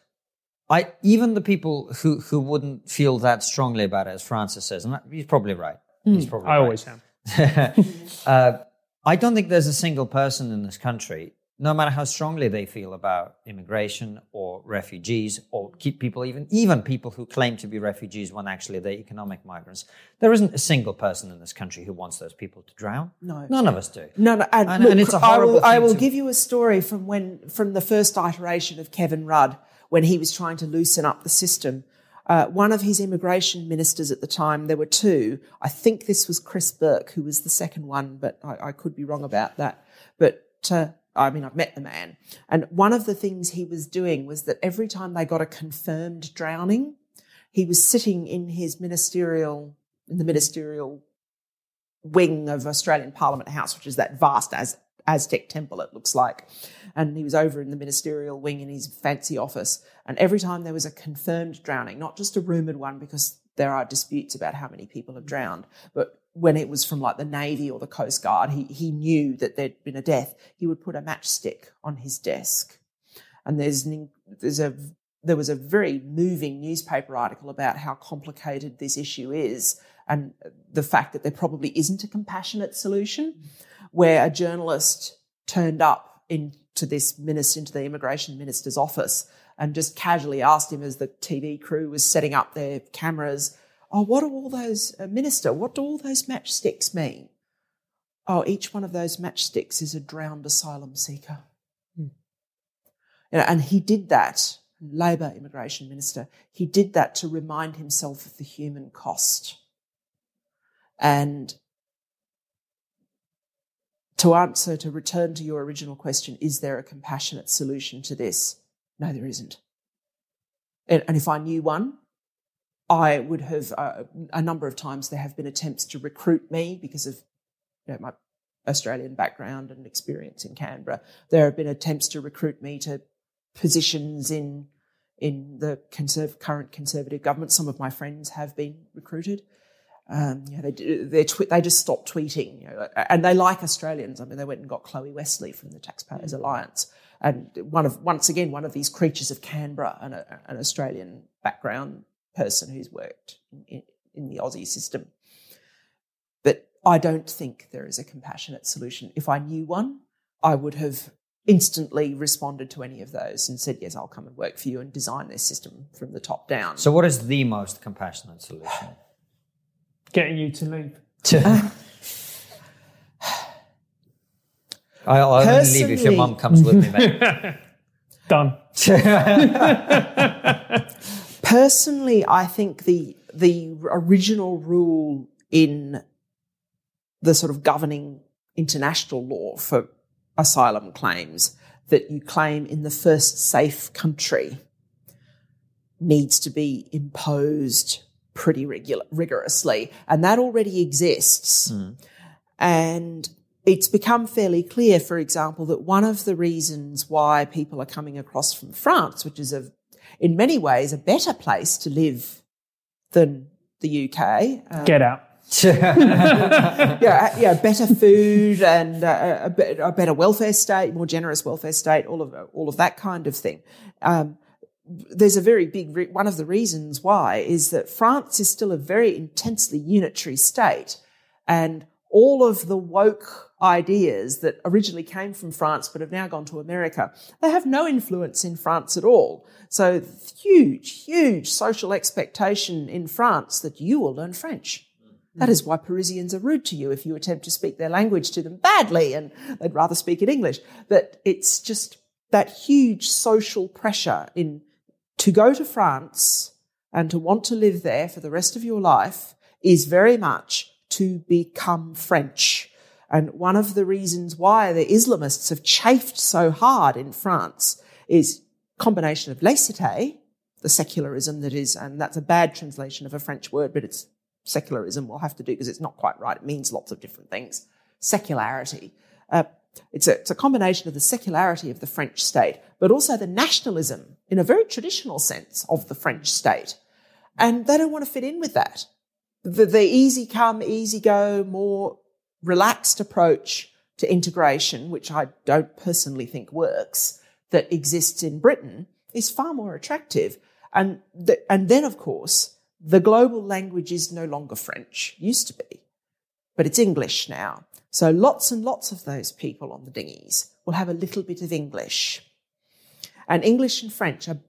I even the people who who wouldn't feel that strongly about it, as Francis says, and he's probably right. He's probably. I right. always am. uh, I don't think there's a single person in this country no matter how strongly they feel about immigration or refugees or keep people even even people who claim to be refugees when actually they're economic migrants there isn't a single person in this country who wants those people to drown No. none of us do No, no, and, And- look, and it's a I horrible will, I will to- give you a story from when, from the first iteration of Kevin Rudd, when he was trying to loosen up the system. Uh, one of his immigration ministers at the time, there were two. I think this was Chris Burke, who was the second one, but I, I could be wrong about that. But uh, I mean, I've met the man, and one of the things he was doing was that every time they got a confirmed drowning, he was sitting in his ministerial in the ministerial wing of Australian Parliament House, which is that vast Az- Aztec temple, it looks like. And he was over in the ministerial wing in his fancy office. And every time there was a confirmed drowning, not just a rumoured one, because there are disputes about how many people have drowned, but when it was from like the Navy or the Coast Guard, he, he knew that there'd been a death, he would put a matchstick on his desk. And there's, an, there's a, there was a very moving newspaper article about how complicated this issue is and the fact that there probably isn't a compassionate solution where a journalist turned up into this minister, into the immigration minister's office and just casually asked him as the TV crew was setting up their cameras, Oh, what do all those, uh, minister, what do all those matchsticks mean? Oh, each one of those matchsticks is a drowned asylum seeker. You know, and he did that, Labor immigration minister, he did that to remind himself of the human cost. And to answer, to return to your original question, is there a compassionate solution to this? No, there isn't. And, and if I knew one, I would have, uh, a number of times there have been attempts to recruit me because of you know, my Australian background and experience in Canberra. There have been attempts to recruit me to positions in in the current Conservative government. Some of my friends have been recruited. Um, you know, they tw- they just stopped tweeting, you know, and they like Australians. I mean, they went and got Chloe Westley from the Taxpayers Alliance, and one of once again one of these creatures of Canberra, and a, an Australian background person who's worked in, in the Aussie system. But I don't think there is a compassionate solution. If I knew one, I would have instantly responded to any of those and said, Yes, I'll come and work for you and design this system from the top down. So, what is the most compassionate solution? Getting you to leave. Uh, I'll only leave if your mum comes with me, mate. Done. Personally, I think the the original rule in the sort of governing international law for asylum claims that you claim in the first safe country needs to be imposed pretty regular, rigorously. And that already exists. And it's become fairly clear, for example, that one of the reasons why people are coming across from France, which is a, in many ways a better place to live than the UK, um, Get out. yeah, yeah, better food and uh, a, be- a better welfare state, more generous welfare state, all of all of that kind of thing. Um, there's a very big re- one of the reasons why is that France is still a very intensely unitary state, and all of the woke ideas that originally came from France but have now gone to America, they have no influence in France at all. So huge, huge social expectation in France that you will learn French. Hmm. That is why Parisians are rude to you if you attempt to speak their language to them badly and they'd rather speak in English. That it's just that huge social pressure in to go to France and to want to live there for the rest of your life is very much to become French. And one of the reasons why the Islamists have chafed so hard in France is combination of laicite, the secularism that is, and that's a bad translation of a French word, but it's secularism we'll have to do because it's not quite right. It means lots of different things. Secularity. Uh, it's, a, it's a combination of the secularity of the French state, but also the nationalism in a very traditional sense of the French state. And they don't want to fit in with that. The, the easy come, easy go, more relaxed approach to integration, which I don't personally think works, that exists in Britain is far more attractive. And, the, and then, of course, the global language is no longer French, used to be, but it's English now. So lots and lots of those people on the dinghies will have a little bit of English. And English and French are,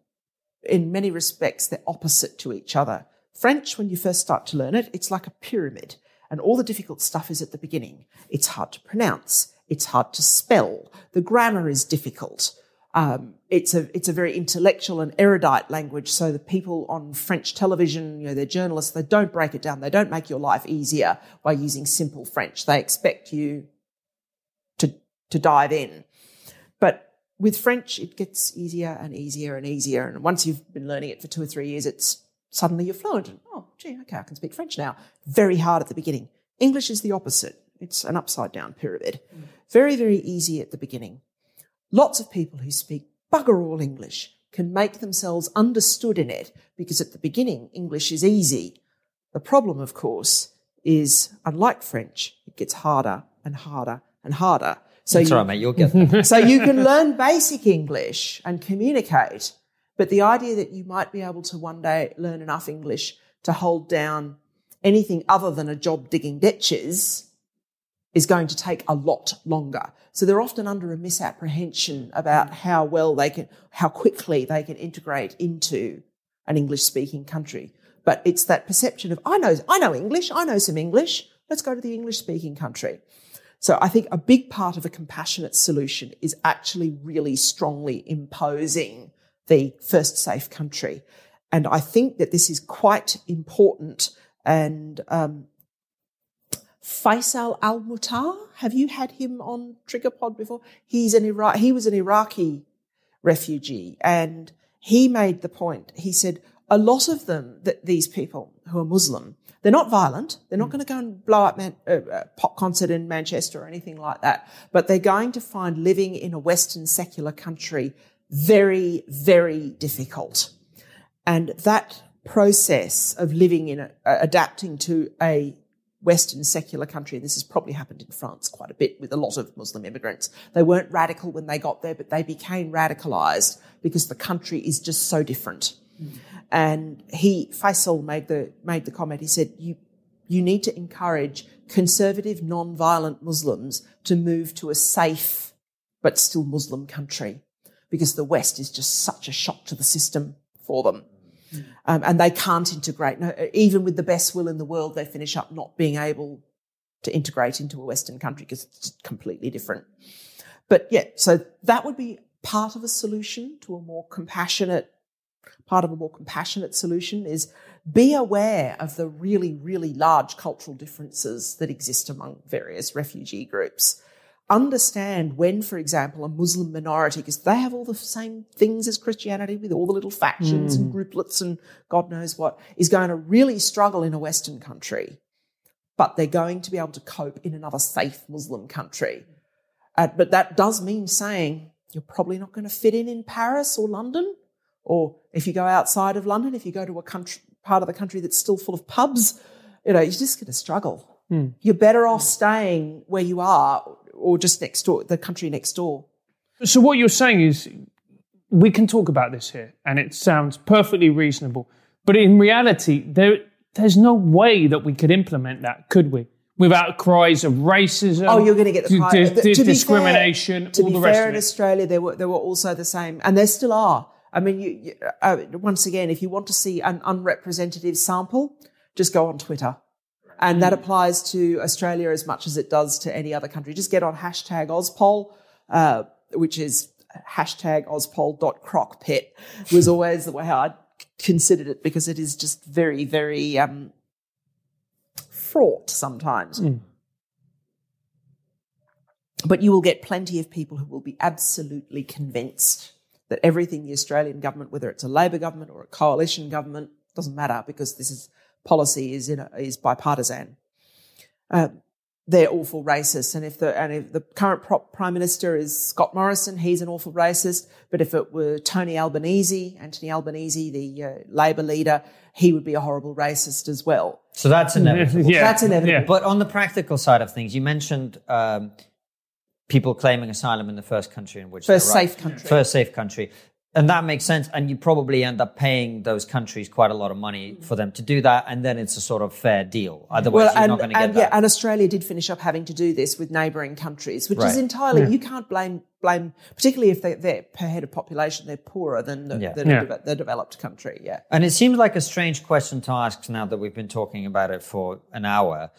in many respects, they're opposite to each other. French, when you first start to learn it, it's like a pyramid, and all the difficult stuff is at the beginning. It's hard to pronounce. It's hard to spell. The grammar is difficult. Um, it's a it's a very intellectual and erudite language. So the people on French television, you know, they're journalists. They don't break it down. They don't make your life easier by using simple French. They expect you to to dive in. But with French, it gets easier and easier and easier. And once you've been learning it for two or three years, it's suddenly you're fluent. And, oh, gee, okay, I can speak French now. Very hard at the beginning. English is the opposite. It's an upside down pyramid. Mm. Very, very easy at the beginning. Lots of people who speak bugger all English can make themselves understood in it because at the beginning, English is easy. The problem, of course, is unlike French, it gets harder and harder and harder. So That's you, right, mate. You'll get there. so you can learn basic English and communicate, but the idea that you might be able to one day learn enough English to hold down anything other than a job digging ditches is going to take a lot longer. So they're often under a misapprehension about how well they can, how quickly they can integrate into an English speaking country. But it's that perception of, I know, I know English, I know some English, let's go to the English speaking country. So I think a big part of a compassionate solution is actually really strongly imposing the first safe country. And I think that this is quite important. And um, Faisal Al Mutar, have you had him on TriggerPod before? He's an Iraq, he was an Iraqi refugee, and he made the point. He said a lot of them, that these people who are Muslim, they're not violent. They're not mm. going to go and blow up Man- a, a pop concert in Manchester or anything like that. But they're going to find living in a Western secular country very, very difficult. And that process of living in a, uh, adapting to a Western secular country, and this has probably happened in France quite a bit with a lot of Muslim immigrants. They weren't radical when they got there, but they became radicalized because the country is just so different. Hmm. And he, Faisal made the, made the comment, he said, you, you need to encourage conservative, non-violent Muslims to move to a safe, but still Muslim country because the West is just such a shock to the system for them. Um, and they can't integrate. No, even with the best will in the world, they finish up not being able to integrate into a Western country because it's completely different. But yeah, so that would be part of a solution to a more compassionate, part of a more compassionate solution is be aware of the really, really large cultural differences that exist among various refugee groups. Understand when, for example, a Muslim minority, because they have all the same things as Christianity with all the little factions and grouplets and God knows what, is going to really struggle in a Western country, but they're going to be able to cope in another safe Muslim country. Uh, but that does mean saying you're probably not going to fit in in Paris or London, or if you go outside of London, if you go to a country, part of the country that's still full of pubs, you know, you're just going to struggle. You're better off staying where you are or just next door, the country next door. So what you're saying is we can talk about this here and it sounds perfectly reasonable. But in reality, there there's no way that we could implement that, could we? Without cries of racism. Oh, you're going to get the di- pri- di- to be fair- discrimination, To all be the rest fair, of in it. Australia, there were there were also the same, and there still are. I mean, you, you, uh, once again, if you want to see an unrepresentative sample, just go on Twitter. And that applies to Australia as much as it does to any other country. Just get on hashtag auspol, uh, which is hashtag auspol.crockpit was always the way I considered it because it is just very, very um, fraught sometimes. But you will get plenty of people who will be absolutely convinced that everything the Australian government, whether it's a Labor government or a coalition government, doesn't matter because this is policy is in a, is bipartisan. Um, they're awful racists, and if the and if the current pro- prime minister is Scott Morrison, he's an awful racist. But if it were Tony Albanese, Anthony Albanese, the uh, Labor leader, he would be a horrible racist as well. So that's inevitable. yeah, That's inevitable. yeah. But on the practical side of things, you mentioned um, people claiming asylum in the first country in which First they're right. safe country. First safe country. And that makes sense. And you probably end up paying those countries quite a lot of money for them to do that. And then it's a sort of fair deal. Otherwise, you're not going to get and, that. yeah, and Australia did finish up having to do this with neighbouring countries, which is Right. entirely you can't blame blame, particularly if they, they're per head of population they're poorer than the, Yeah. the, Yeah. deve- the developed country. Yeah, And it seems like a strange question to ask now that we've been talking about it for an hour.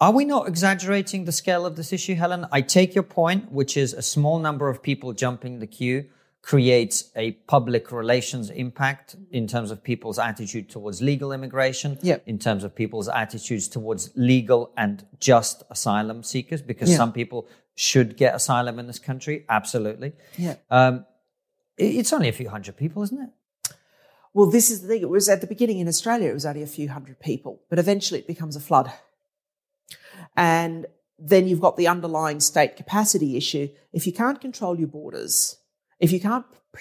Are we not exaggerating the scale of this issue, Helen? I take your point, which is a small number of people jumping the queue creates a public relations impact in terms of people's attitude towards legal immigration, Yep. in terms of people's attitudes towards legal and just asylum seekers, because Yeah. some people should get asylum in this country. Absolutely. yeah. Um, it's only a few hundred people, isn't it? Well, this is the thing. It was at the beginning in Australia, it was only a few hundred people, but eventually it becomes a flood. And then you've got the underlying state capacity issue. If you can't control your borders, if you can't pr-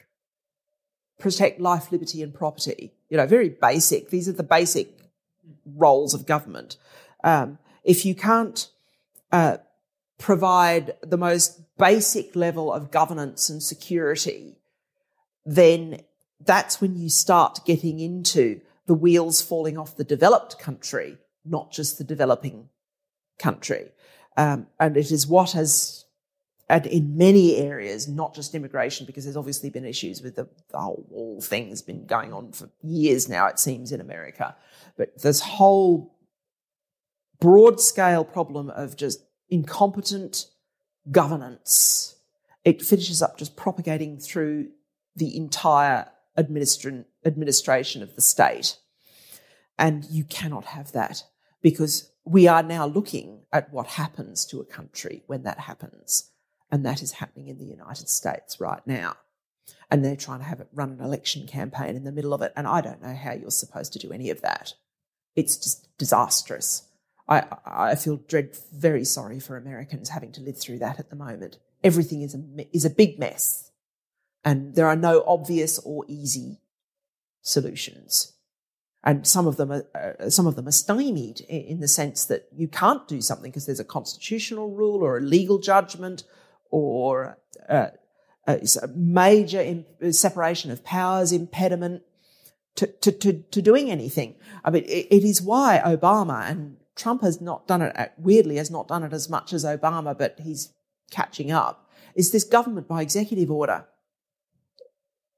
protect life, liberty, and property, you know, very basic, these are the basic roles of government. Um, if you can't uh, provide the most basic level of governance and security, then that's when you start getting into the wheels falling off the developed country, not just the developing country. Um, and it is what has, and in many areas, not just immigration, because there's obviously been issues with the, the whole wall thing has been going on for years now, it seems, in America. But this whole broad scale problem of just incompetent governance, it finishes up just propagating through the entire administration administration of the state. And you cannot have that because we are now looking at what happens to a country when that happens. And that is happening in the United States right now. And they're trying to have it run an election campaign in the middle of it. And I don't know how you're supposed to do any of that. It's just disastrous. I, I feel dread, very sorry for Americans having to live through that at the moment. Everything is a, is a big mess. And there are no obvious or easy solutions. And some of them are, uh, some of them are stymied in, in the sense that you can't do something because there's a constitutional rule or a legal judgment or uh, a, a major im- separation of powers impediment to, to, to, to doing anything. I mean, it, it is why Obama and Trump has not done it, uh, weirdly, has not done it as much as Obama, but he's catching up, is this government by executive order.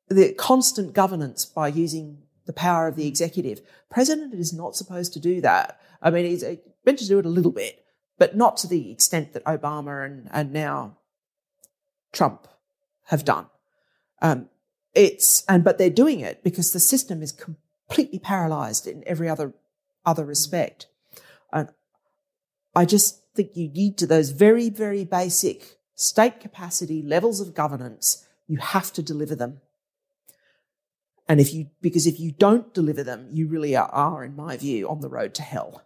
The constant governance by using the power of the executive. President is not supposed to do that. I mean, he's uh, meant to do it a little bit, but not to the extent that Obama and, and now Trump have done. Um, it's and but they're doing it because the system is completely paralyzed in every other other respect. And I just think you need to those very very basic state capacity, levels of governance, you have to deliver them. And if you, because if you don't deliver them, you really are, in my view, on the road to hell.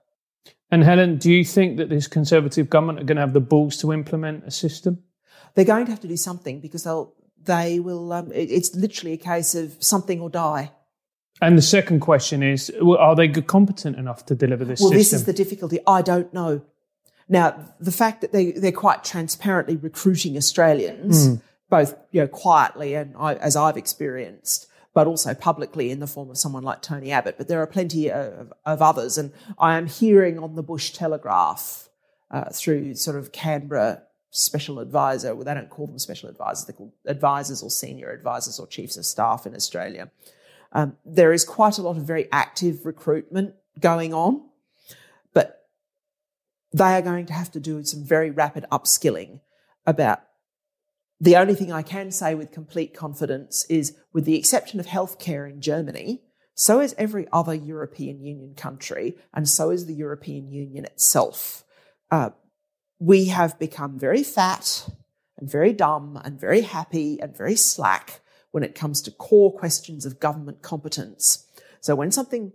And Helen, do you think that this Conservative government are going to have the balls to implement a system? They're going to have to do something because they'll, they will, um, it's literally a case of something or die. And the second question is, are they competent enough to deliver this well, system? this is the difficulty. I don't know. Now, the fact that they, they're quite transparently recruiting Australians, mm. both you know, quietly and I, as I've experienced, but also publicly in the form of someone like Tony Abbott. But there are plenty of, of others. And I am hearing on the Bush Telegraph uh, through sort of Canberra special advisor, well, they don't call them special advisors, they're called advisors or senior advisors or chiefs of staff in Australia. Um, there is quite a lot of very active recruitment going on, but they are going to have to do some very rapid upskilling about the only thing I can say with complete confidence is, with the exception of healthcare in Germany, so is every other European Union country, and so is the European Union itself. Uh, we have become very fat and very dumb and very happy and very slack when it comes to core questions of government competence. So when something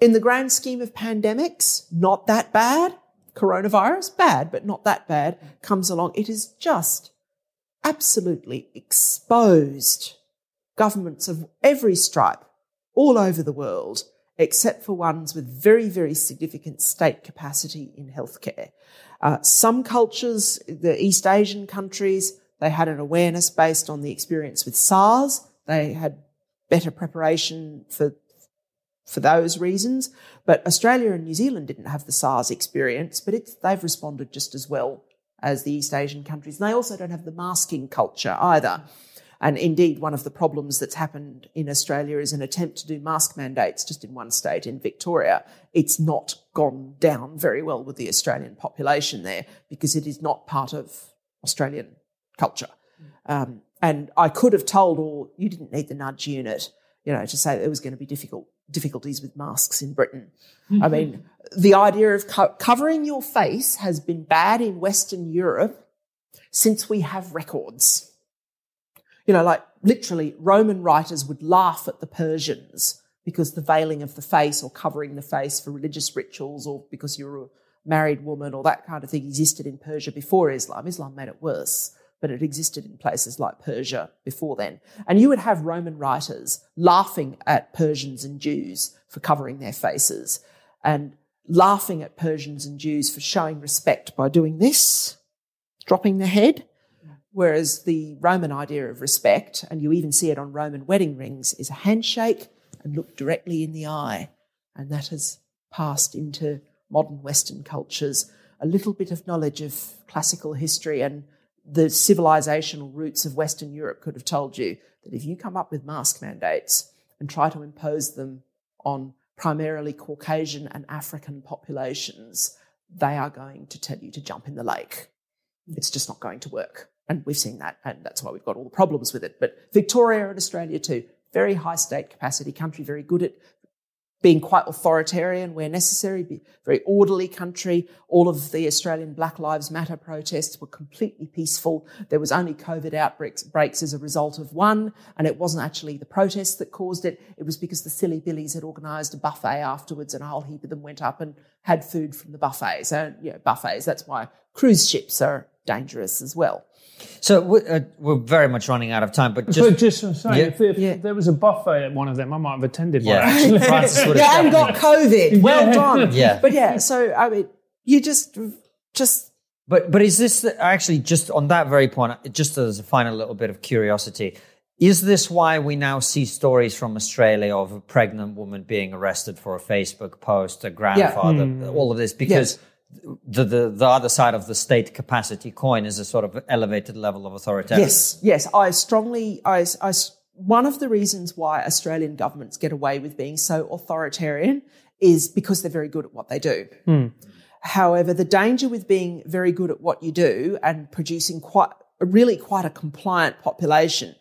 in the grand scheme of pandemics, not that bad, coronavirus, bad, but not that bad, comes along, it is just absolutely exposed governments of every stripe all over the world, except for ones with very, very significant state capacity in healthcare. Uh, some cultures, the East Asian countries, they had an awareness based on the experience with SARS. They had better preparation for for those reasons. But Australia and New Zealand didn't have the SARS experience, but they've responded just as well as the East Asian countries. And they also don't have the masking culture either. And indeed, one of the problems that's happened in Australia is an attempt to do mask mandates just in one state, in Victoria. It's not gone down very well with the Australian population there because it is not part of Australian culture. Um, and I could have told all, you didn't need the nudge unit, you know, to say there was going to be difficult difficulties with masks in Britain. Mm-hmm. I mean, the idea of co- covering your face has been bad in Western Europe since we have records. You know, like literally, Roman writers would laugh at the Persians because the veiling of the face or covering the face for religious rituals or because you're a married woman or that kind of thing existed in Persia before Islam. Islam made it worse but it existed in places like Persia before then. And you would have Roman writers laughing at Persians and Jews for covering their faces and laughing at Persians and Jews for showing respect by doing this, dropping the head. Whereas the Roman idea of respect, and you even see it on Roman wedding rings, is a handshake and look directly in the eye. And that has passed into modern Western cultures. A little bit of knowledge of classical history and the civilizational roots of Western Europe could have told you that if you come up with mask mandates and try to impose them on primarily Caucasian and African populations, they are going to tell you to jump in the lake. It's just not going to work. And we've seen that, and that's why we've got all the problems with it. But Victoria and Australia too, very high state capacity country, very good at being quite authoritarian where necessary, very orderly country. All of the Australian Black Lives Matter protests were completely peaceful. There was only COVID outbreaks breaks as a result of one, and it wasn't actually the protests that caused it. It was because the silly billies had organised a buffet afterwards, and a whole heap of them went up and had food from the buffet. So, you know, buffets. That's why cruise ships are dangerous as well. So we're, uh, we're, very much running out of time, but just, but just saying, yeah. if, if yeah. there was a buffet at one of them, I might have attended yeah. one. Actually, yeah, and got COVID. Well done. Yeah, but yeah. So I mean, you just just. But but is this the, actually just on that very point? Just as a final little bit of curiosity, is this why we now see stories from Australia of a pregnant woman being arrested for a Facebook post, a grandfather, mm. all of this because. Yes the, the, the other side of the state capacity coin is a sort of elevated level of authoritarianism. Yes, yes. I strongly, I, I, one of the reasons why Australian governments get away with being so authoritarian is because they're very good at what they do. Mm. However, the danger with being very good at what you do and producing quite, really quite a compliant population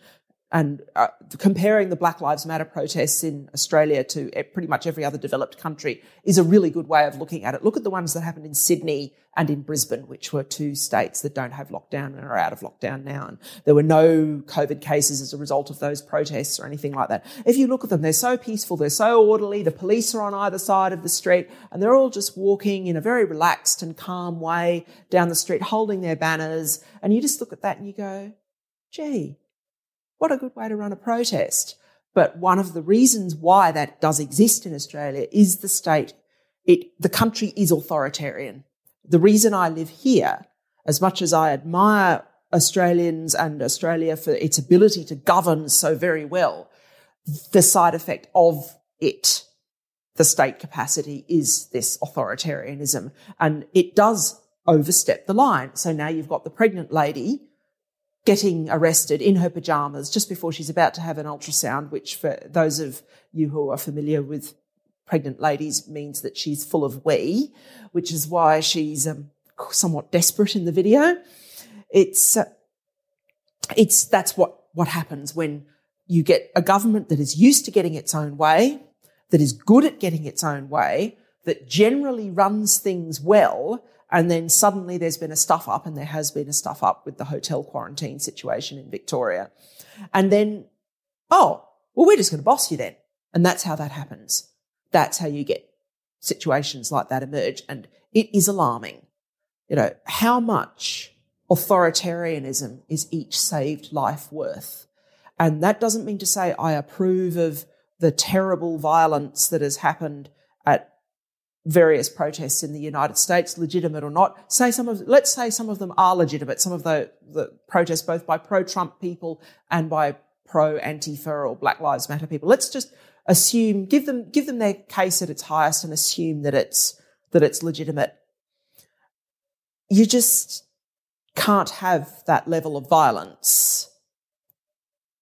and uh, comparing the Black Lives Matter protests in Australia to pretty much every other developed country is a really good way of looking at it. Look at the ones that happened in Sydney and in Brisbane, which were two states that don't have lockdown and are out of lockdown now. And there were no COVID cases as a result of those protests or anything like that. If you look at them, they're so peaceful, they're so orderly, the police are on either side of the street, and they're all just walking in a very relaxed and calm way down the street, holding their banners. And you just look at that and you go, gee, what a good way to run a protest. But one of the reasons why that does exist in Australia is the state, it, the country is authoritarian. The reason I live here, as much as I admire Australians and Australia for its ability to govern so very well, the side effect of it, the state capacity, is this authoritarianism. And it does overstep the line. So now you've got the pregnant lady getting arrested in her pajamas just before she's about to have an ultrasound, which for those of you who are familiar with pregnant ladies means that she's full of wee, which is why she's um, somewhat desperate in the video. It's uh, it's that's what what happens when you get a government that is used to getting its own way, that is good at getting its own way, that generally runs things well, and then suddenly there's been a stuff up, and there has been a stuff up with the hotel quarantine situation in Victoria. And then, oh, well, we're just going to boss you then. And that's how that happens. That's how you get situations like that emerge. And it is alarming. You know, how much authoritarianism is each saved life worth? And that doesn't mean to say I approve of the terrible violence that has happened various protests in the United States, legitimate or not. Say some of, let's say some of them are legitimate. Some of the, the protests, both by pro-Trump people and by pro-Antifa or Black Lives Matter people. Let's just assume, give them, give them their case at its highest and assume that it's, that it's legitimate. You just can't have that level of violence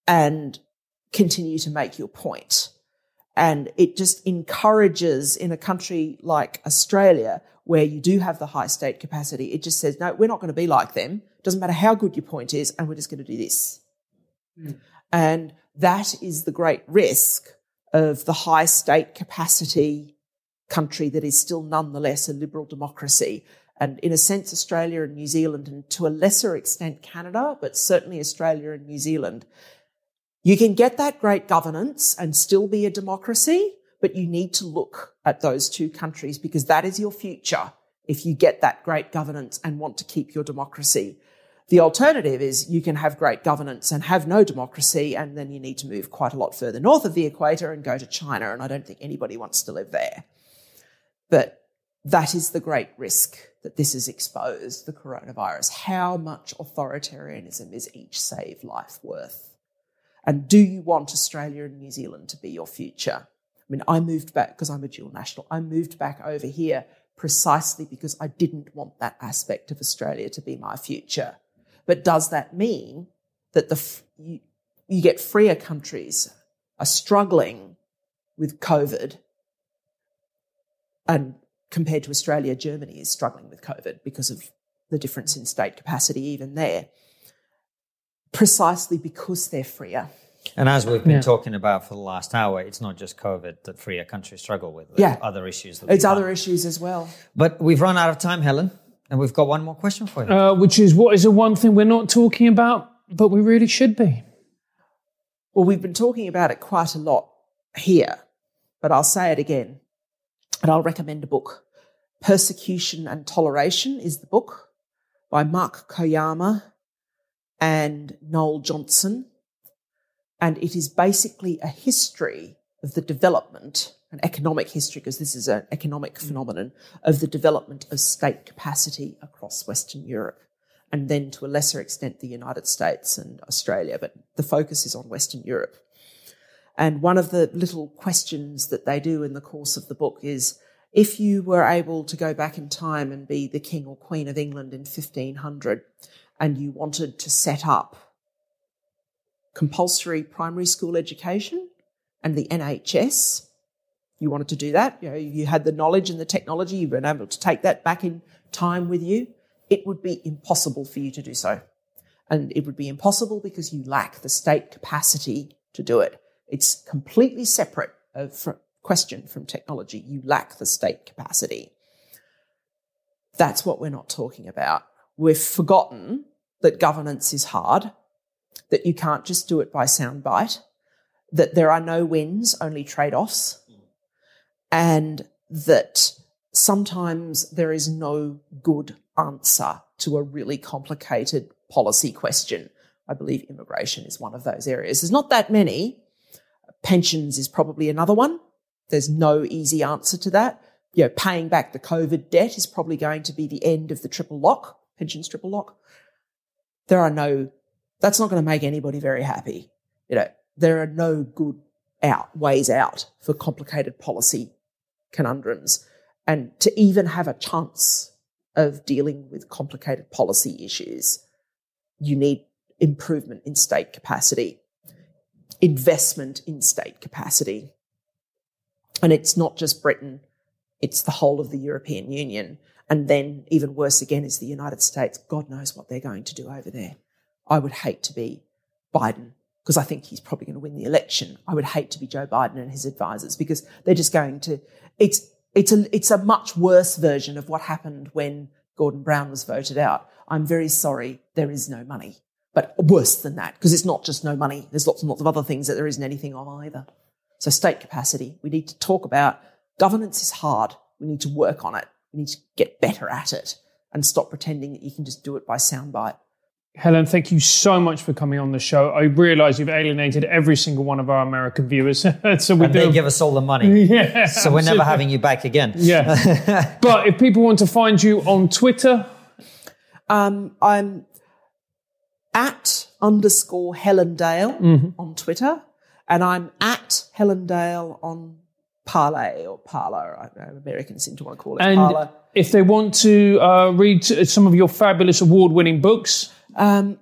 and continue to make your point. And it just encourages in a country like Australia, where you do have the high state capacity, it just says, no, we're not going to be like them. Doesn't matter how good your point is, and we're just going to do this. Mm. And that is the great risk of the high state capacity country that is still nonetheless a liberal democracy. And in a sense, Australia and New Zealand, and to a lesser extent Canada, but certainly Australia and New Zealand, you can get that great governance and still be a democracy, but you need to look at those two countries because that is your future if you get that great governance and want to keep your democracy. The alternative is you can have great governance and have no democracy, and then you need to move quite a lot further north of the equator and go to China, and I don't think anybody wants to live there. But that is the great risk that this has exposed, the coronavirus. How much authoritarianism is each saved life worth? And do you want Australia and New Zealand to be your future? I mean, I moved back because I'm a dual national. I moved back over here precisely because I didn't want that aspect of Australia to be my future. But does that mean that the you, you get freer countries are struggling with COVID, and compared to Australia, Germany is struggling with COVID because of the difference in state capacity even there precisely because they're freer. And as we've been yeah. talking about for the last hour, it's not just COVID that freer countries struggle with. There's yeah. other issues. it's other issues as well. But we've run out of time, Helen, and we've got one more question for you. Uh, which is what is the one thing we're not talking about, but we really should be? Well, we've been talking about it quite a lot here, but I'll say it again. And I'll recommend a book. Persecution and Toleration is the book by Mark Koyama and Noel Johnson. And it is basically a history of the development, an economic history, because this is an economic mm. phenomenon, of the development of state capacity across Western Europe. And then to a lesser extent, the United States and Australia, but the focus is on Western Europe. And one of the little questions that they do in the course of the book is if you were able to go back in time and be the King or Queen of England in 1500, and you wanted to set up compulsory primary school education and the NHS, you wanted to do that, you know, you had the knowledge and the technology, you've been able to take that back in time with you, it would be impossible for you to do so. And it would be impossible because you lack the state capacity to do it. It's completely separate uh, from question from technology. You lack the state capacity. That's what we're not talking about. We've forgotten that governance is hard, that you can't just do it by soundbite, that there are no wins, only trade offs, and that sometimes there is no good answer to a really complicated policy question. I believe immigration is one of those areas. There's not that many. Pensions is probably another one. There's no easy answer to that. You know, paying back the COVID debt is probably going to be the end of the triple lock, pensions triple lock. There are no, that's not going to make anybody very happy. You know, there are no good out ways out for complicated policy conundrums. And to even have a chance of dealing with complicated policy issues, you need improvement in state capacity, investment in state capacity. And it's not just Britain, it's the whole of the European Union. And then, even worse again, is the United States. God knows what they're going to do over there. I would hate to be Biden because I think he's probably going to win the election. I would hate to be Joe Biden and his advisors because they're just going to. It's it's a it's a much worse version of what happened when Gordon Brown was voted out. I'm very sorry, there is no money, but worse than that because it's not just no money. There's lots and lots of other things that there isn't anything of either. So state capacity, we need to talk about governance is hard. We need to work on it. We need to get better at it and stop pretending that you can just do it by soundbite. Helen, thank you so much for coming on the show. I realise you've alienated every single one of our American viewers, so we and they give us all the money. yeah, So we're never having you back again. Yeah, but if people want to find you on Twitter, Um, I'm at underscore Helen Dale on Twitter, and I'm at Helen Dale on Parlay or parlor. I don't know, Americans seem to want to call it and Parler. if they want to uh, read some of your fabulous award-winning books, Um,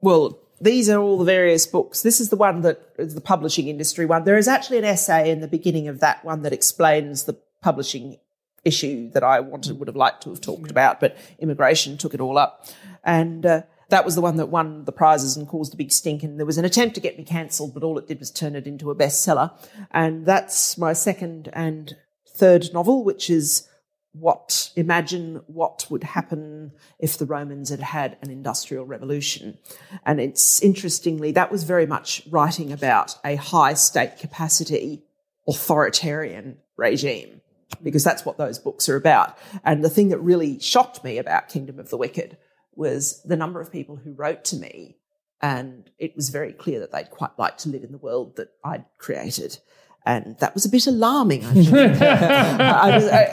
well, these are all the various books. This is the one that is the publishing industry one. There is actually an essay in the beginning of that one that explains the publishing issue that I wanted, would have liked to have talked about, but immigration took it all up. And uh, that was the one that won the prizes and caused a big stink. And there was an attempt to get me cancelled, but all it did was turn it into a bestseller. And that's my second and third novel, which is what imagine what would happen if the Romans had had an industrial revolution. And it's interestingly, that was very much writing about a high state capacity authoritarian regime, because that's what those books are about. And the thing that really shocked me about Kingdom of the Wicked was the number of people who wrote to me. And it was very clear that they'd quite like to live in the world that I'd created. And that was a bit alarming. I think. I was- I-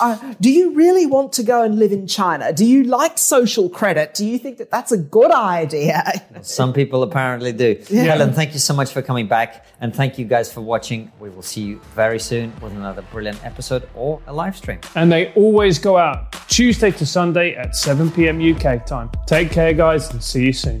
I- I- do you really want to go and live in China? Do you like social credit? Do you think that that's a good idea? Some people apparently do. Helen, thank you so much for coming back. And thank you guys for watching. We will see you very soon with another brilliant episode or a live stream. and they always go out Tuesday to Sunday at 7 p.m. UK time. Take care, guys, and see you soon.